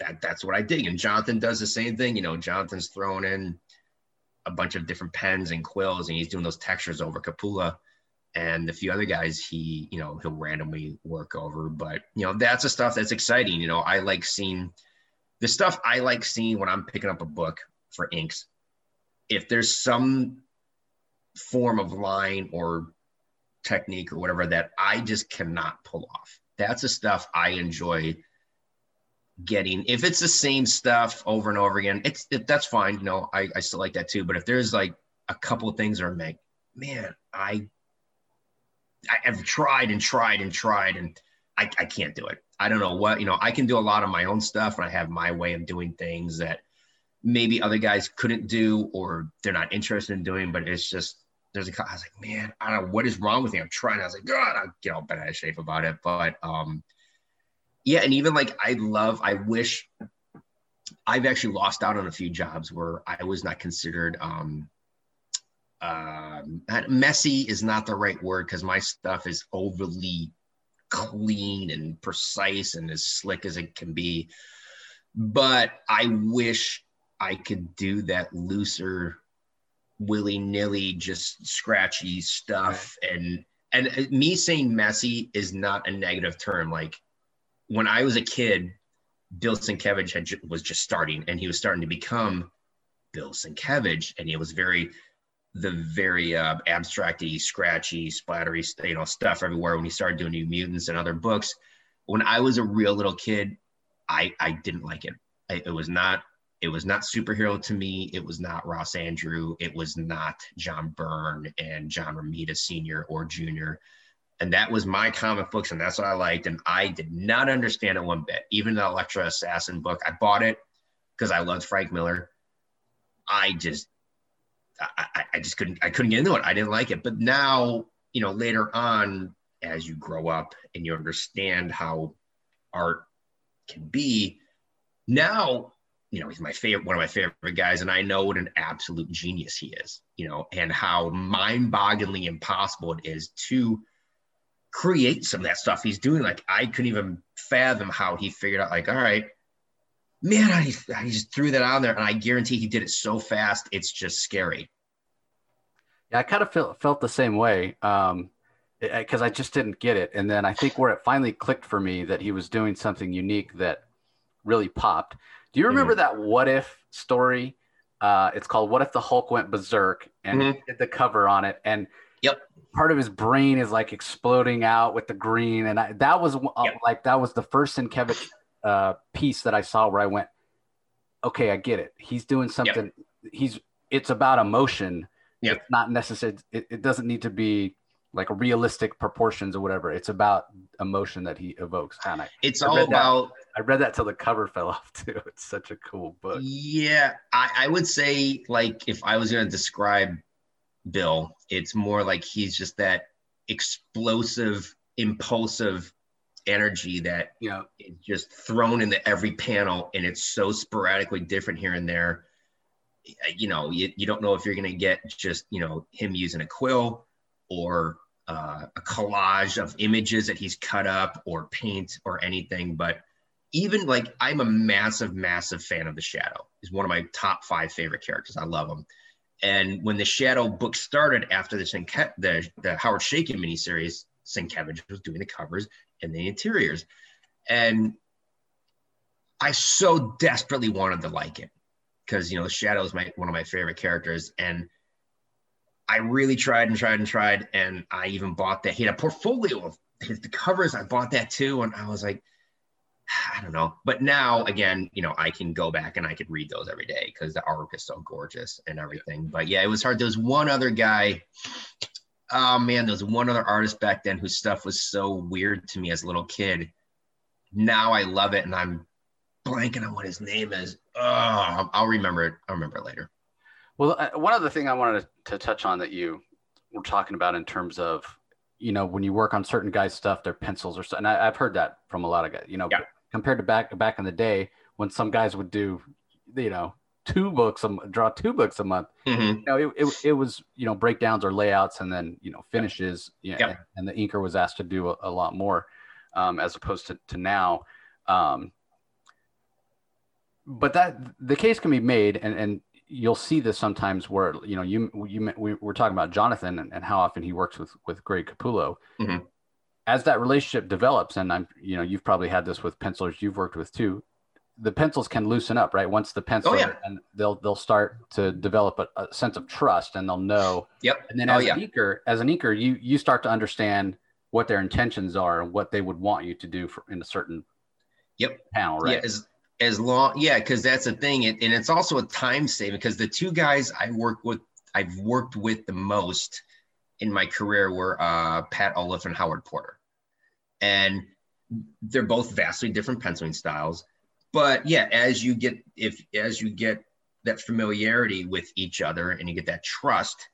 that that's what I dig. And Jonathan does the same thing. You know, Jonathan's throwing in a bunch of different pens and quills and he's doing those textures over Capullo. And a few other guys he, you know, he'll randomly work over. But you know, that's the stuff that's exciting. You know, I like seeing the stuff I like seeing when I'm picking up a book for inks. If there's some form of line or technique or whatever that I just cannot pull off that's the stuff I enjoy getting. If it's the same stuff over and over again, it's it, that's fine. You know, I, I still like that too. But if there's like a couple of things that are like, man, I I've tried and tried and tried and I, I can't do it. I don't know what, you know, I can do a lot of my own stuff and I have my way of doing things that maybe other guys couldn't do or they're not interested in doing, but it's just there's a I was like, man, I don't know what is wrong with me. I'm trying. I was like, God, I'll get all bent out of shape about it. But um, yeah, and even like I love, I wish I've actually lost out on a few jobs where I was not considered um uh, messy is not the right word because my stuff is overly clean and precise and as slick as it can be. But I wish I could do that looser willy nilly, just scratchy stuff. And and uh, me saying messy is not a negative term. Like when I was a kid, Bill Sienkiewicz had was just starting, and he was starting to become Bill Sienkiewicz, and he was very the very uh, abstracty, scratchy, splattery, you know, stuff everywhere. When he started doing New Mutants and other books, when I was a real little kid, I I didn't like it. I, it was not it was not superhero to me. It was not Ross Andru. It was not John Byrne and John Romita Sr. or Jr. And that was my comic books, and that's what I liked. And I did not understand it one bit. Even the Elektra Assassin book, I bought it because I loved Frank Miller. I just, I, I just couldn't, I couldn't get into it. I didn't like it. But now, you know, later on, as you grow up and you understand how art can be, now you know, he's my favorite, one of my favorite guys, and I know what an absolute genius he is, you know, and how mind-bogglingly impossible it is to create some of that stuff he's doing. Like I couldn't even fathom how he figured out, like, all right, man, I, I just threw that on there, and I guarantee he did it so fast, it's just scary. Yeah, I kind of felt felt the same way. Um, because I just didn't get it. And then I think where it finally clicked for me that he was doing something unique that really popped do you remember mm-hmm. that what if story? Uh, it's called What If the Hulk Went Berserk and mm-hmm. did the cover on it. And yep. part of his brain is like exploding out with the green. And I, that was uh, yep. like, that was the first Sienkiewicz uh, piece that I saw where I went, okay, I get it. He's doing something. Yep. He's, it's about emotion. Yep. It's not necessary. It, it doesn't need to be like realistic proportions or whatever. It's about emotion that he evokes. And I, it's I all about. that. I read that till the cover fell [laughs] off too. It's such a cool book. Yeah, I, I would say like if I was going to describe Bill, it's more like he's just that explosive, impulsive energy that Yeah. is just thrown into every panel, and it's so sporadically different here and there. You know, you, you don't know if you're going to get just you know him using a quill or uh, a collage of images that he's cut up or paint or anything, but even like I'm a massive, massive fan of the Shadow. He's one of my top five favorite characters. I love him. And when the Shadow book started after the Sienke- the, the Howard Chaykin miniseries, Sienkiewicz was doing the covers and the interiors, and I so desperately wanted to like it because you know the Shadow is my one of my favorite characters, and I really tried and tried and tried, and I even bought that. He had a portfolio of his the covers. I bought that too, and I was like I don't know. But now, again, you know, I can go back and I could read those every day because the artwork is so gorgeous and everything. But yeah, it was hard. There was one other guy. Oh man, there was one other artist back then whose stuff was so weird to me as a little kid. Now I love it, and I'm blanking on what his name is. Oh, I'll remember it. I'll remember it later. Well, uh, one other thing I wanted to touch on that you were talking about in terms of, you know, when you work on certain guys' stuff, their pencils or so, and I, have heard that from a lot of guys. You know, Yeah. Compared to back back in the day when some guys would do, you know, two books, a, draw two books a month. Mhm. You know, it, it, it was you know breakdowns or layouts and then you know finishes. You know, Yep. and, and the inker was asked to do a, a lot more, um, as opposed to to now. Um, but that the case can be made and and you'll see this sometimes where you know you you we were talking about Jonathan and, and how often he works with with Greg Capullo. Mhm. As that relationship develops, and I'm you know you've probably had this with pencilers you've worked with too. The pencils can loosen up, right? Once the pencil, Oh, yeah. and they'll they'll start to develop a, a sense of trust, and they'll know. Yep. And then Oh, as yeah. an inker, as an inker, you you start to understand what their intentions are and what they would want you to do for in a certain Yep. panel, right? Yeah, as as long yeah, because that's the thing, and, and it's also a time saving because the two guys I work with, I've worked with the most in my career were uh, Pat Olliffe and Howard Porter, and they're both vastly different penciling styles. But yeah, as you get if as you get that familiarity with each other and you get that trust,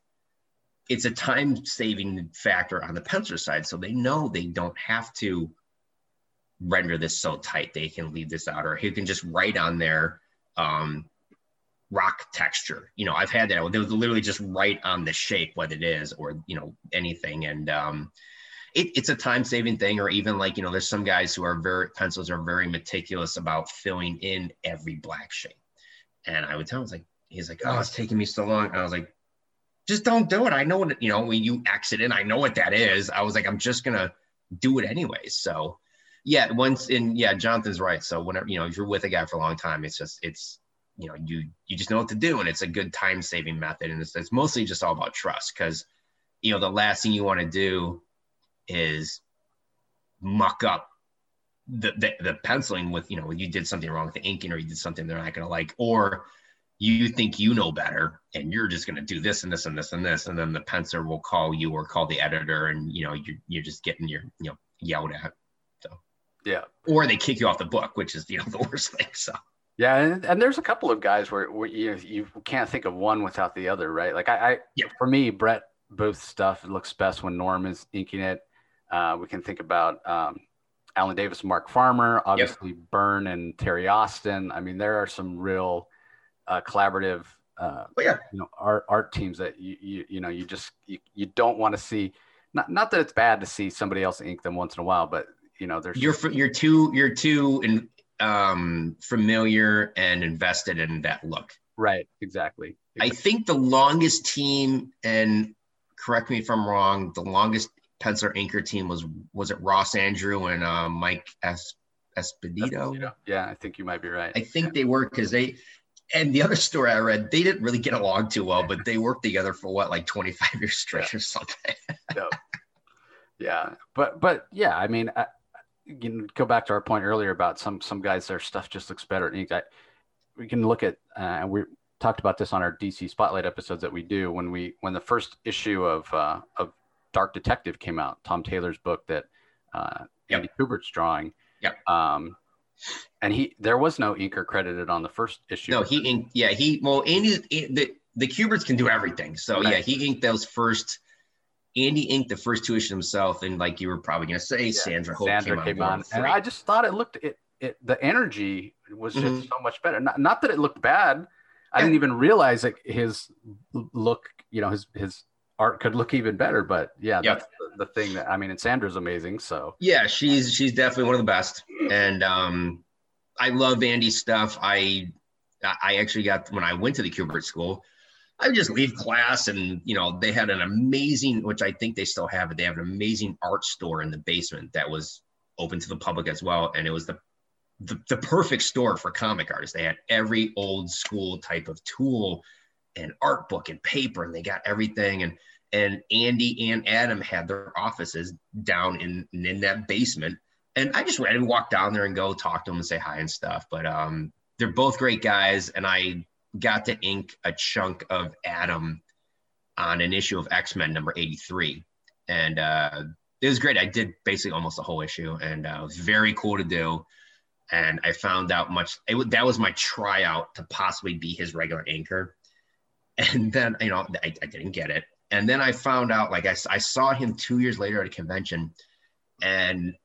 it's a time saving factor on the penciler side. So they know they don't have to render this so tight they can leave this out or he can just write on their um, rock texture you know i've had that they would literally just write on the shape what it is or you know anything and um, it, it's a time saving thing or even like you know there's some guys who are very pencils are very meticulous about filling in every black shape and i would tell him like he's like oh it's taking me so long. And i was like just don't do it. I know what you know when you in i know what that is. I was like i'm just gonna do it anyways so yeah once in yeah jonathan's right. So whenever you know if you're with a guy for a long time it's just it's you know you you just know what to do and it's a good time saving method. And it's, it's mostly just all about trust because you know the last thing you want to do is muck up the, the the penciling with you know you did something wrong with the inking or you did something they're not going to like or you think you know better and you're just going to do this and this and this and this and then the penciler will call you or call the editor and you know you're, you're just getting your you know yelled at so yeah. or they kick you off the book which is you know [laughs] the worst thing so Yeah, and, and there's a couple of guys where, where you you can't think of one without the other, right? Like I, I Yeah. for me, Brett Booth stuff looks best when Norm is inking it. Uh, we can think about um, Alan Davis, Mark Farmer, obviously Byrne and Terry Austin. I mean, there are some real uh, collaborative, uh, but yeah you know, art art teams that you you, you know you just you, you don't want to see. Not not that it's bad to see somebody else ink them once in a while, but you know, there's you're you're too you're too in, um familiar and invested in that look right, exactly. I think the longest team, and correct me if I'm wrong, the longest penciler inker team was was it Ross Andru and uh, Mike es- Esposito? Yeah, I think you might be right. I think they were because they. And the other story I read, they didn't really get along too well, but they worked together for what, like 25 years straight or something. [laughs] yeah but but yeah i mean I, you can go back to our point earlier about some some guys their stuff just looks better And. I, we can look at uh, and we talked about this on our dc spotlight episodes that we do when we when the first issue of uh, of Dark Detective came out, Tom Taylor's book that uh, Yep. Andy Kubert's drawing. Yep. Um, and he there was no inker credited on the first issue. No, he inked. Yeah, he. Well, Andy, the the Kuberts can do everything. So Right. yeah, he inked those first. Andy inked the first two issues himself, and like you were probably gonna say, Sandra Hope Sandra came, came on, on, and. I just thought it looked it. It the energy was just Mhm. so much better. Not, not that it looked bad. I Yeah. didn't even realize that his look, you know, his his art could look even better. But yeah, Yeah. that's the, the thing that I mean. And Sandra's amazing. So Yeah, she's she's definitely one of the best, and um, I love Andy's stuff. I I actually got when I went to the Kubert school, I would just leave class, and you know they had an amazing, which I think they still have it. They have an amazing art store in the basement that was open to the public as well, and it was the the, the perfect store for comic artists. They had every old school type of tool and art book and paper, and they got everything. And and Andy and Adam had their offices down in in that basement. And I just randomly walk down there and go talk to them and say hi and stuff. But um, they're both great guys, and I got to ink a chunk of Adam on an issue of X Men number eighty three, and uh, it was great. I did basically almost the whole issue, and uh, it was very cool to do. And I found out much. It, that was my tryout to possibly be his regular inker. And then you know I, I didn't get it. And then I found out like I saw him two years later at a convention, and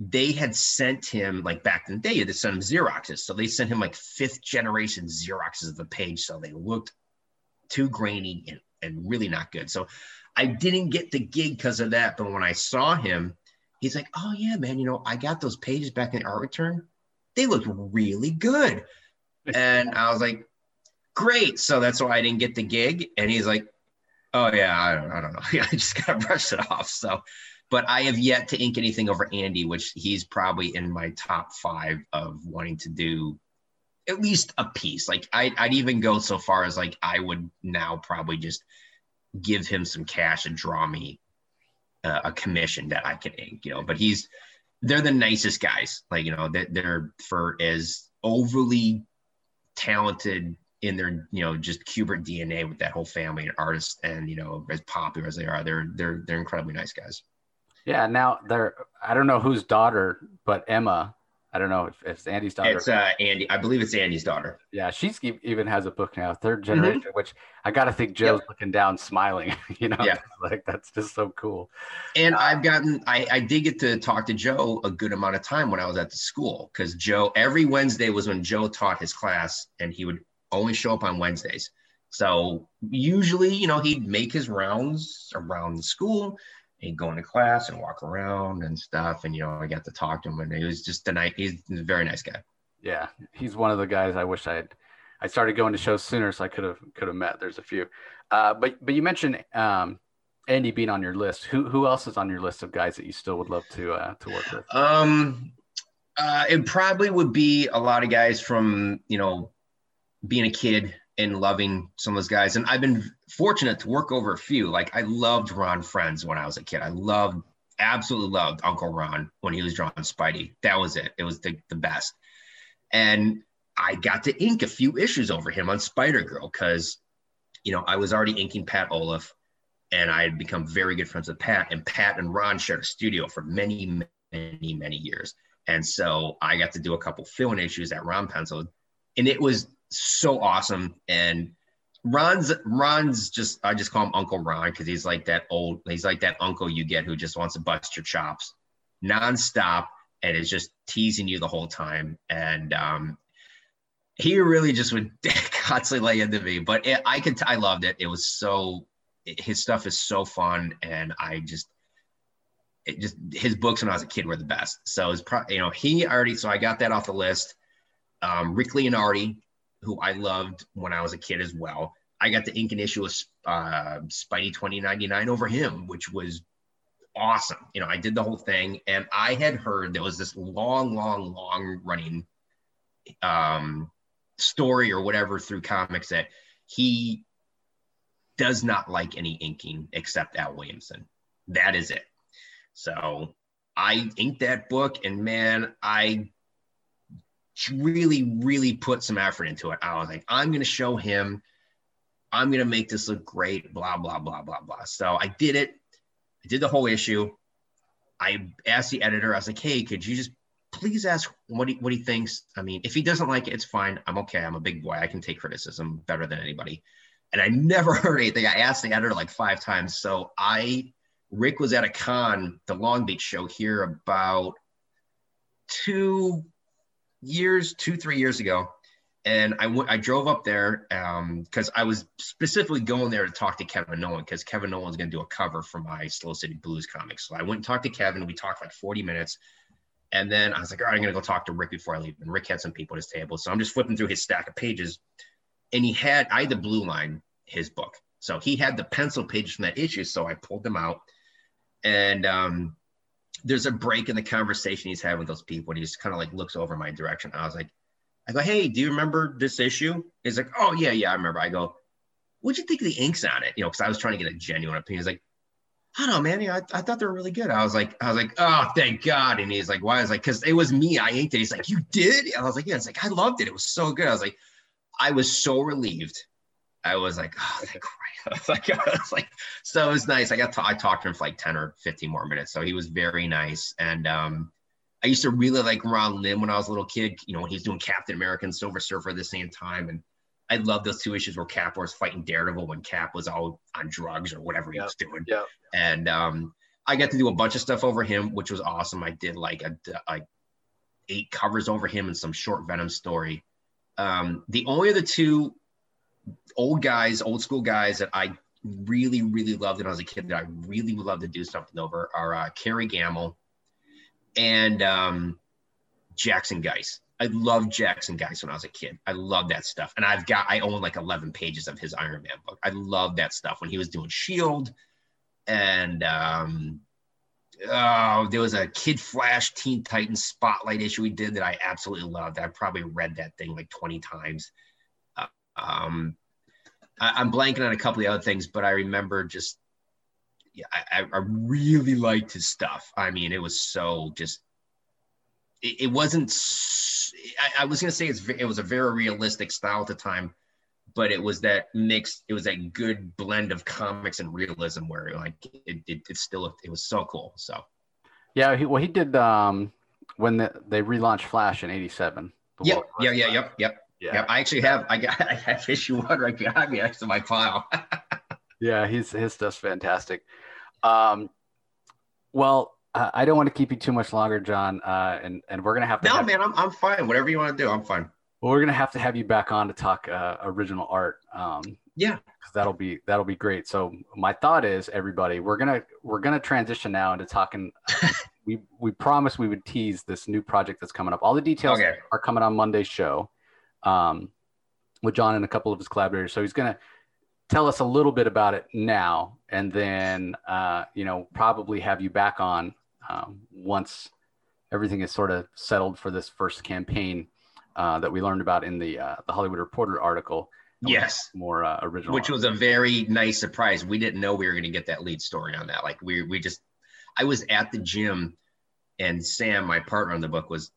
they had sent him like back in the day, they sent him Xeroxes. So they sent him like fifth generation Xeroxes of the page. So they looked too grainy and, and really not good. So I didn't get the gig because of that. But when I saw him, he's like, Oh yeah, man, you know, I got those pages back in the art return. They look really good. And I was like, Great. So that's why I didn't get the gig. And he's like, Oh yeah, I don't, I don't know. [laughs] I just gotta brush it off. So but I have yet to ink anything over Andy, which he's probably in my top five of wanting to do at least a piece. Like I, I'd even go so far as like I would now probably just give him some cash and draw me uh, a commission that I can ink, you know. But he's they're the nicest guys. Like you know, they're, they're for as overly talented in their you know just Kubert DNA with that whole family and artists and you know as popular as they are, they're they're they're incredibly nice guys. yeah, now they're I don't know whose daughter, but Emma. I don't know if, if it's Andy's daughter. It's uh Andy. I believe it's Andy's daughter. yeah, she's even has a book now, third Mm-hmm. generation, which I got to think Joe's looking down, smiling. [laughs] You know, Yeah. [laughs] like that's just so cool. And I've gotten, I, I did get to talk to Joe a good amount of time when I was at the school because Joe, every Wednesday was when Joe taught his class and he would only show up on Wednesdays. So usually, you know, he'd make his rounds around the school. He'd go into class and walk around and stuff. And, you know, I got to talk to him and he was just a nice, he's a very nice guy. Yeah, he's one of the guys I wish I had. I started going to shows sooner, so I could have could have met. There's a few, uh, but but you mentioned um, Andy being on your list. Who who else is on your list of guys that you still would love to uh, to work with? Um, uh, it probably would be a lot of guys from you know being a kid and loving some of those guys. And I've been fortunate to work over a few. Like I loved Ron Frenz when I was a kid. I loved, absolutely loved Uncle Ron when he was drawing Spidey. That was it. It was the, the best. And I got to ink a few issues over him on Spider Girl because, you know, I was already inking Pat Olliffe and I had become very good friends with Pat. And Pat and Ron shared a studio for many, many, many years. And so I got to do a couple fill-in issues at Ron Pencil, and it was so awesome. And Ron's Ron's just I just call him Uncle Ron because he's like that old he's like that uncle you get who just wants to bust your chops nonstop and is just teasing you the whole time. And um, he really just would [laughs] constantly lay into me. But it, I could I loved it. It was so his stuff is so fun, and I just it just his books when I was a kid were the best. So it's probably you know he already so I got that off the list. Um, Rick Leonardi, who I loved when I was a kid as well. I got the ink and issue of uh, Spidey 2099 over him, which was awesome. You know, I did the whole thing, and I had heard there was this long, long, long running um, story or whatever through comics that he does not like any inking except Al Williamson. That is it. So I inked that book, and man, I really, really put some effort into it. I was like, I'm going to show him, I'm going to make this look great, blah, blah, blah, blah, blah. So I did it. I did the whole issue. I asked the editor, I was like, hey, could you just please ask what he what he thinks? I mean, if he doesn't like it, it's fine. I'm okay. I'm a big boy. I can take criticism better than anybody. And I never [laughs] heard anything. I asked the editor like five times. So I Rick was at a con, the Long Beach show here about two years, two, three years ago. And I went, I drove up there Um, because um, I was specifically going there to talk to Kevin Nowlan because Kevin Nowlan's going to do a cover for my Slow City Blues comics. So I went and talked to Kevin. We talked like 40 minutes. And then I was like, all right, I'm going to go talk to Rick before I leave. And Rick had some people at his table. So I'm just flipping through his stack of pages. And he had, I had the blue line, his book. So he had the pencil pages from that issue. So I pulled them out. And um, there's a break in the conversation he's having with those people. And he just kind of like looks over my direction. I was like, I go, hey, do you remember this issue? He's like, oh yeah, yeah, I remember. I go, what'd you think of the inks on it? You know, because I was trying to get a genuine opinion. He's like, I don't know, man. You know, I, I thought they were really good. I was like, I was like, oh, thank God. And he's like, why? I was like, because it was me. I inked it. He's like, you did? And I was like, yeah. It's like, I loved it. It was so good. I was like, I was so relieved. I was like, oh, thank Christ. [laughs] I was like, [laughs] I was like, so it was nice. I got to, I talked to him for like 10 or 15 more minutes. So he was very nice. And um, I used to really like Ron Lim when I was a little kid, you know, when he was doing Captain America and Silver Surfer at the same time. And I love those two issues where Cap was fighting Daredevil when Cap was all on drugs or whatever he was doing. Yeah. And um, I got to do a bunch of stuff over him, which was awesome. I did like a, like eight covers over him and some short Venom story. Um, the only other two old guys, old school guys that I really, really loved when I was a kid that I really would love to do something over are uh, Kerry Gammill and um, Jackson Guice. I loved Jackson Guice when I was a kid. I love that stuff. And I've got, I own like 11 pages of his Iron Man book. I love that stuff when he was doing Shield. And um, oh, there was a Kid Flash Teen Titans Spotlight issue he did that I absolutely loved. I probably read that thing like 20 times. Um, I, am blanking on a couple of other things, but I remember just, yeah, I, I really liked his stuff. I mean, it was so just it, it wasn't. I, I was gonna say it's it was a very realistic style at the time, but it was that mix. It was that good blend of comics and realism where like it, it it's still it was so cool. So yeah, he, well he did um when the, they relaunched Flash in '87. Yep, yeah, yeah, yep, yep. Yeah. Yep. I actually have I got [laughs] I have issue one right behind me next to my file. [laughs] yeah, he's his stuff's fantastic. Um, well, uh, I don't want to keep you too much longer, John. Uh, and and we're gonna have to. No, have, man, I'm I'm fine. Whatever you want to do, I'm fine. Well, we're gonna have to have you back on to talk uh, original art. Um, yeah, that'll be that'll be great. So my thought is, everybody, we're gonna we're gonna transition now into talking. [laughs] we we promised we would tease this new project that's coming up. All the details okay. are coming on Monday's show, um, with John and a couple of his collaborators. So he's gonna tell us a little bit about it now, and then uh, you know probably have you back on um, once everything is sort of settled for this first campaign uh, that we learned about in the uh, the Hollywood Reporter article. Yes, more uh, original, which was a very nice surprise. We didn't know we were going to get that lead story on that. Like we we just, I was at the gym, and Sam, my partner on the book, was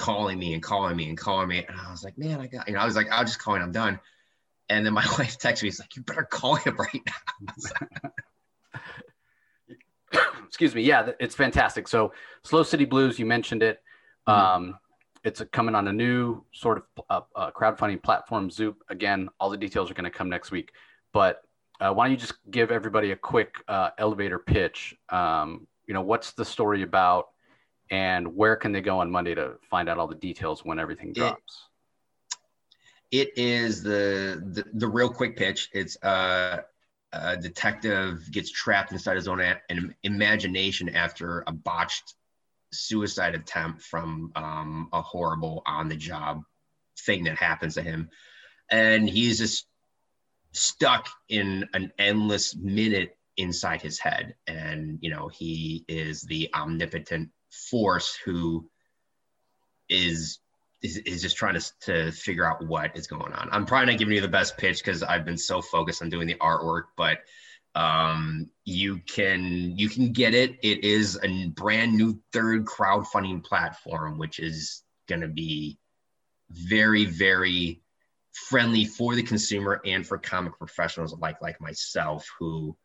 calling me and calling me and calling me, and I was like, man, I got, you know, I was like, I'll just call and I'm done. And then my [laughs] wife texted me, "He's like, you better call him right now." [laughs] excuse me. Yeah, it's fantastic. So Slow City Blues, you mentioned it. Mm-hmm. Um, it's a, coming on a new sort of uh, uh, crowdfunding platform, Zoop. Again, all the details are going to come next week. But uh, why don't you just give everybody a quick uh, elevator pitch? Um, you know, what's the story about, and where can they go on Monday to find out all the details when everything drops? It, it is the, the the real quick pitch. It's uh a detective gets trapped inside his own a- imagination after a botched suicide attempt from um, a horrible on the job thing that happens to him. And he's just stuck in an endless minute inside his head. And, you know, he is the omnipotent force who is is, is just trying to, to figure out what is going on. I'm probably not giving you the best pitch because I've been so focused on doing the artwork, but um, you can you can get it. It is a brand new third crowdfunding platform, which is going to be very very friendly for the consumer and for comic professionals like like myself who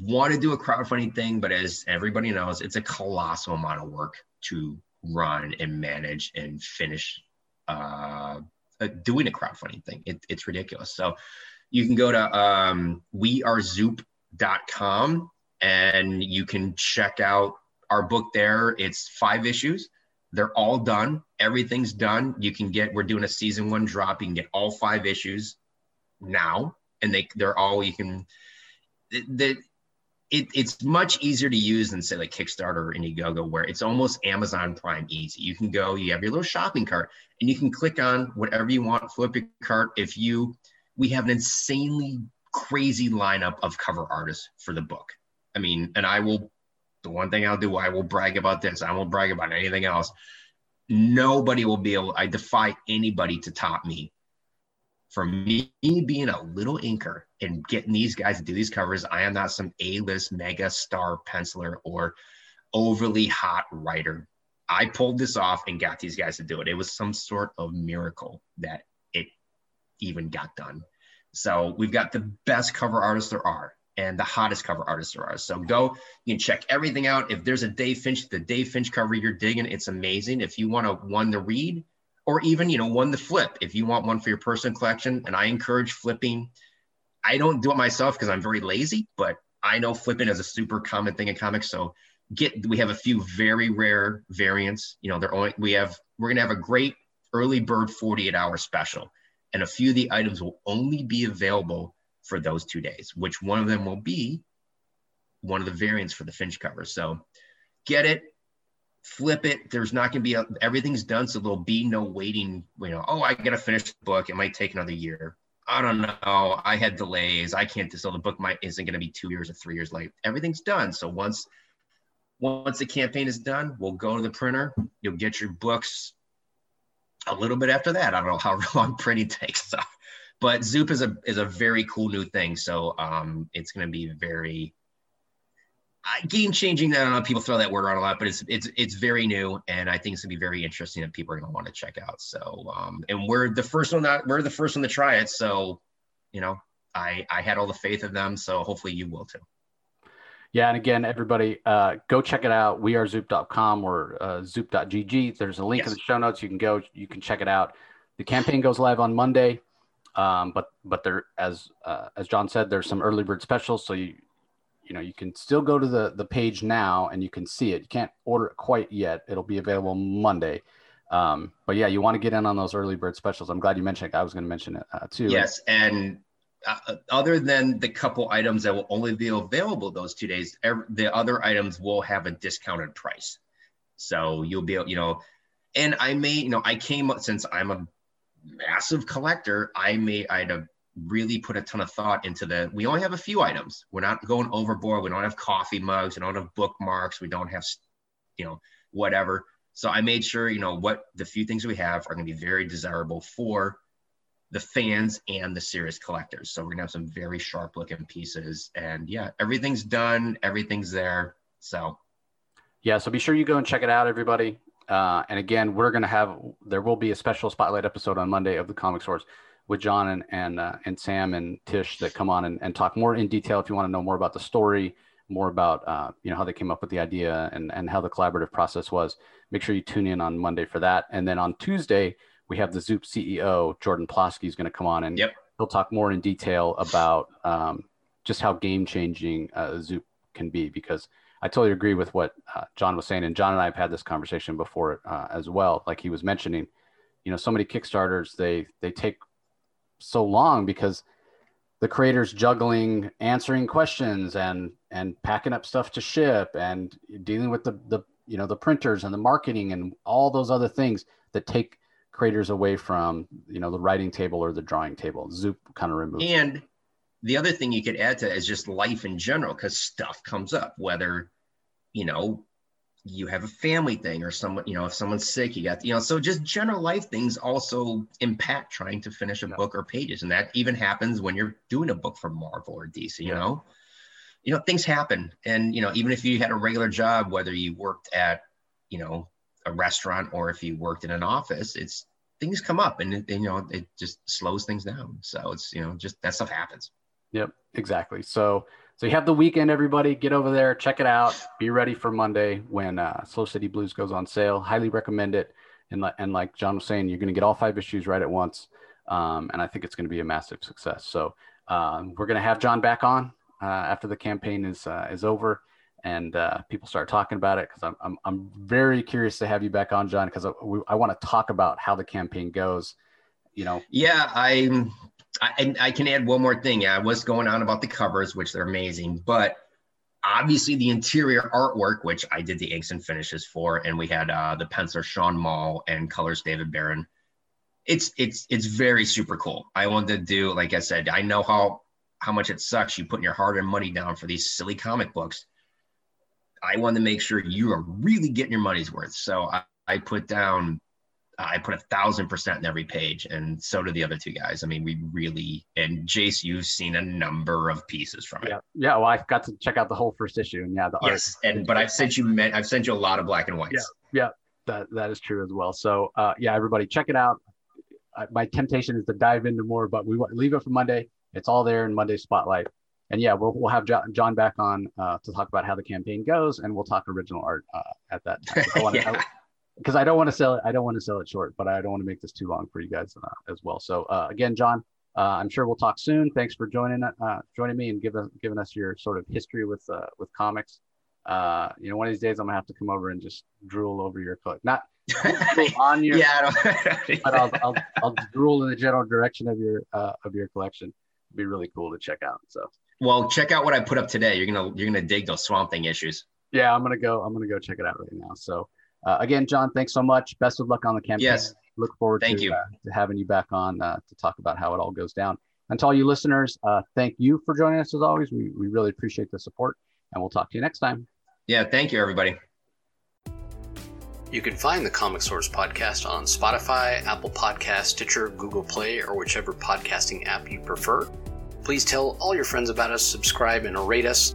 want to do a crowdfunding thing, but as everybody knows, it's a colossal amount of work to run and manage and finish uh, uh, doing a crowdfunding thing. It, it's ridiculous. So you can go to um, wearezoop.com and you can check out our book there. It's five issues. They're all done. Everything's done. You can get, we're doing a season one drop. You can get all five issues now. And they, they're all, you can, the, it, it's much easier to use than say like Kickstarter or Indiegogo, where it's almost Amazon Prime easy. You can go, you have your little shopping cart, and you can click on whatever you want, flip your cart. If you, we have an insanely crazy lineup of cover artists for the book. I mean, and I will, the one thing I'll do, I will brag about this. I won't brag about anything else. Nobody will be able, I defy anybody to top me for me being a little inker and getting these guys to do these covers, I am not some A-list mega star penciler or overly hot writer. I pulled this off and got these guys to do it. It was some sort of miracle that it even got done. So we've got the best cover artists there are and the hottest cover artists there are. So go, you can check everything out. If there's a Dave Finch, the Dave Finch cover you're digging, it's amazing. If you want to one to read, or even you know one to flip if you want one for your personal collection and i encourage flipping i don't do it myself because i'm very lazy but i know flipping is a super common thing in comics so get we have a few very rare variants you know they're only we have we're to have a great early bird 48 hour special and a few of the items will only be available for those two days which one of them will be one of the variants for the finch cover so get it flip it. There's not going to be a, everything's done, so there'll be no waiting. You know, oh, I got to finish the book. It might take another year. I don't know. I had delays. I can't. So the book might isn't going to be two years or three years late. Everything's done. So once once the campaign is done, we'll go to the printer. You'll get your books a little bit after that. I don't know how [laughs] long printing takes. So, but Zoop is a is a very cool new thing. So um, it's going to be very game changing. I don't know. People throw that word around a lot, but it's it's it's very new, and I think it's gonna be very interesting that people are gonna want to check out. So, um, and we're the first one that we're the first one to try it. So, you know, I I had all the faith of them. So hopefully you will too. Yeah, and again, everybody, uh, go check it out. We are zoop.com or uh, zoop.gg. There's a link yes. in the show notes. You can go, you can check it out. The campaign goes live on Monday, um, but but there, as uh, as John said, there's some early bird specials, so you you know you can still go to the the page now and you can see it. You can't order it quite yet. It'll be available monday. Um, but yeah you want to get in on those early bird specials. I'm glad you mentioned it. I was going to mention it uh, too. Yes and uh, other than the couple items that will only be available those two days every, the other items will have a discounted price. So you'll be able you know and i may you know i came up since i'm a massive collector i may i'd have really put a ton of thought into the we only have a few items. We're not going overboard. We don't have coffee mugs. We don't have bookmarks. We don't have you know whatever. So i made sure you know what the few things we have are going to be very desirable for the fans and the serious collectors. So we're going to have some very sharp looking pieces and yeah everything's done. Everything's there. So. Yeah so be sure you go and check it out everybody. Uh, and again we're going to have there will be a special spotlight episode on monday of the comic source with John and and uh, and Sam and Tish that come on and, and talk more in detail if you want to know more about the story, more about uh, you know how they came up with the idea and and how the collaborative process was. Make sure you tune in on Monday for that, and then on Tuesday we have the Zoop CEO Jordan Plosky is going to come on and yep. he'll talk more in detail about um, just how game changing uh, Zoop can be because. I totally agree with what uh, John was saying, and John and I have had this conversation before uh, as well. Like he was mentioning, you know, so many Kickstarters they they take so long because the creators juggling answering questions and and packing up stuff to ship and dealing with the the you know the printers and the marketing and all those other things that take creators away from you know the writing table or the drawing table. Zoop kind of removes and the other thing you could add to is just life in general because stuff comes up whether you know you have a family thing or someone you know if someone's sick you got you know so just general life things also impact trying to finish a yeah. book or pages. And that even happens when you're doing a book for marvel or dc you yeah. know? You know things happen. And you know even if you had a regular job whether you worked at you know a restaurant or if you worked in an office it's things come up and, and you know it just slows things down. So it's you know just that stuff happens. Yep exactly. So so you have the weekend, everybody. Get over there, check it out. Be ready for Monday when uh, Slow City Blues goes on sale. Highly recommend it. And, and like John was saying, you're going to get all five issues right at once. Um, and I think it's going to be a massive success. So um, we're going to have John back on uh, after the campaign is uh, is over and uh, people start talking about it because I'm, I'm, I'm very curious to have you back on, John, because I, I want to talk about how the campaign goes. You know. Yeah, I'm. I, I can add one more thing. Yeah, what's going on about the covers, which they're amazing, but obviously the interior artwork, which I did the inks and finishes for, and we had uh, the penciler Sean Mall and colors David Barron. It's it's it's very super cool. I wanted to do, like I said, I know how how much it sucks you putting your hard-earned money down for these silly comic books. I wanted to make sure you are really getting your money's worth. So I, I put down I put a thousand percent in every page, and so do the other two guys. I mean, we really and Jace, you've seen a number of pieces from it. Yeah, yeah. Well, I've got to check out the whole first issue, and yeah, the yes, art. and but I've sent you I've sent you a lot of black and whites. Yeah, yeah, that that is true as well. So uh, yeah, everybody check it out. my temptation is to dive into more, but we leave it for Monday. It's all there in Monday's Spotlight. And yeah, we'll, we'll have John back on uh, to talk about how the campaign goes, and we'll talk original art uh, at that time. [laughs] yeah because I don't want to sell it. I don't want to sell it short, but I don't want to make this too long for you guys uh, as well. So uh, again, John, uh, I'm sure we'll talk soon. Thanks for joining uh, joining me and giving giving us your sort of history with uh, with comics. Uh, you know, one of these days I'm gonna have to come over and just drool over your collection. Not [laughs] on your yeah, but I'll, I'll, I'll drool in the general direction of your of your collection. It'd be really cool to check out. So well, check out what I put up today. You're gonna you're gonna dig those Swamp Thing issues. Yeah, I'm gonna go. I'm gonna go check it out right now. So uh, again, John, thanks so much. Best of luck on the campaign. Yes. Look forward thank to, you. Uh, to having you back on uh, to talk about how it all goes down. And to all you listeners, uh, thank you for joining us as always. We, we really appreciate the support, and we'll talk to you next time. Yeah, thank you, everybody. You can find the Comic Source podcast on Spotify, Apple Podcast, Stitcher, Google Play, or whichever podcasting app you prefer. Please tell all your friends about us, subscribe, and rate us.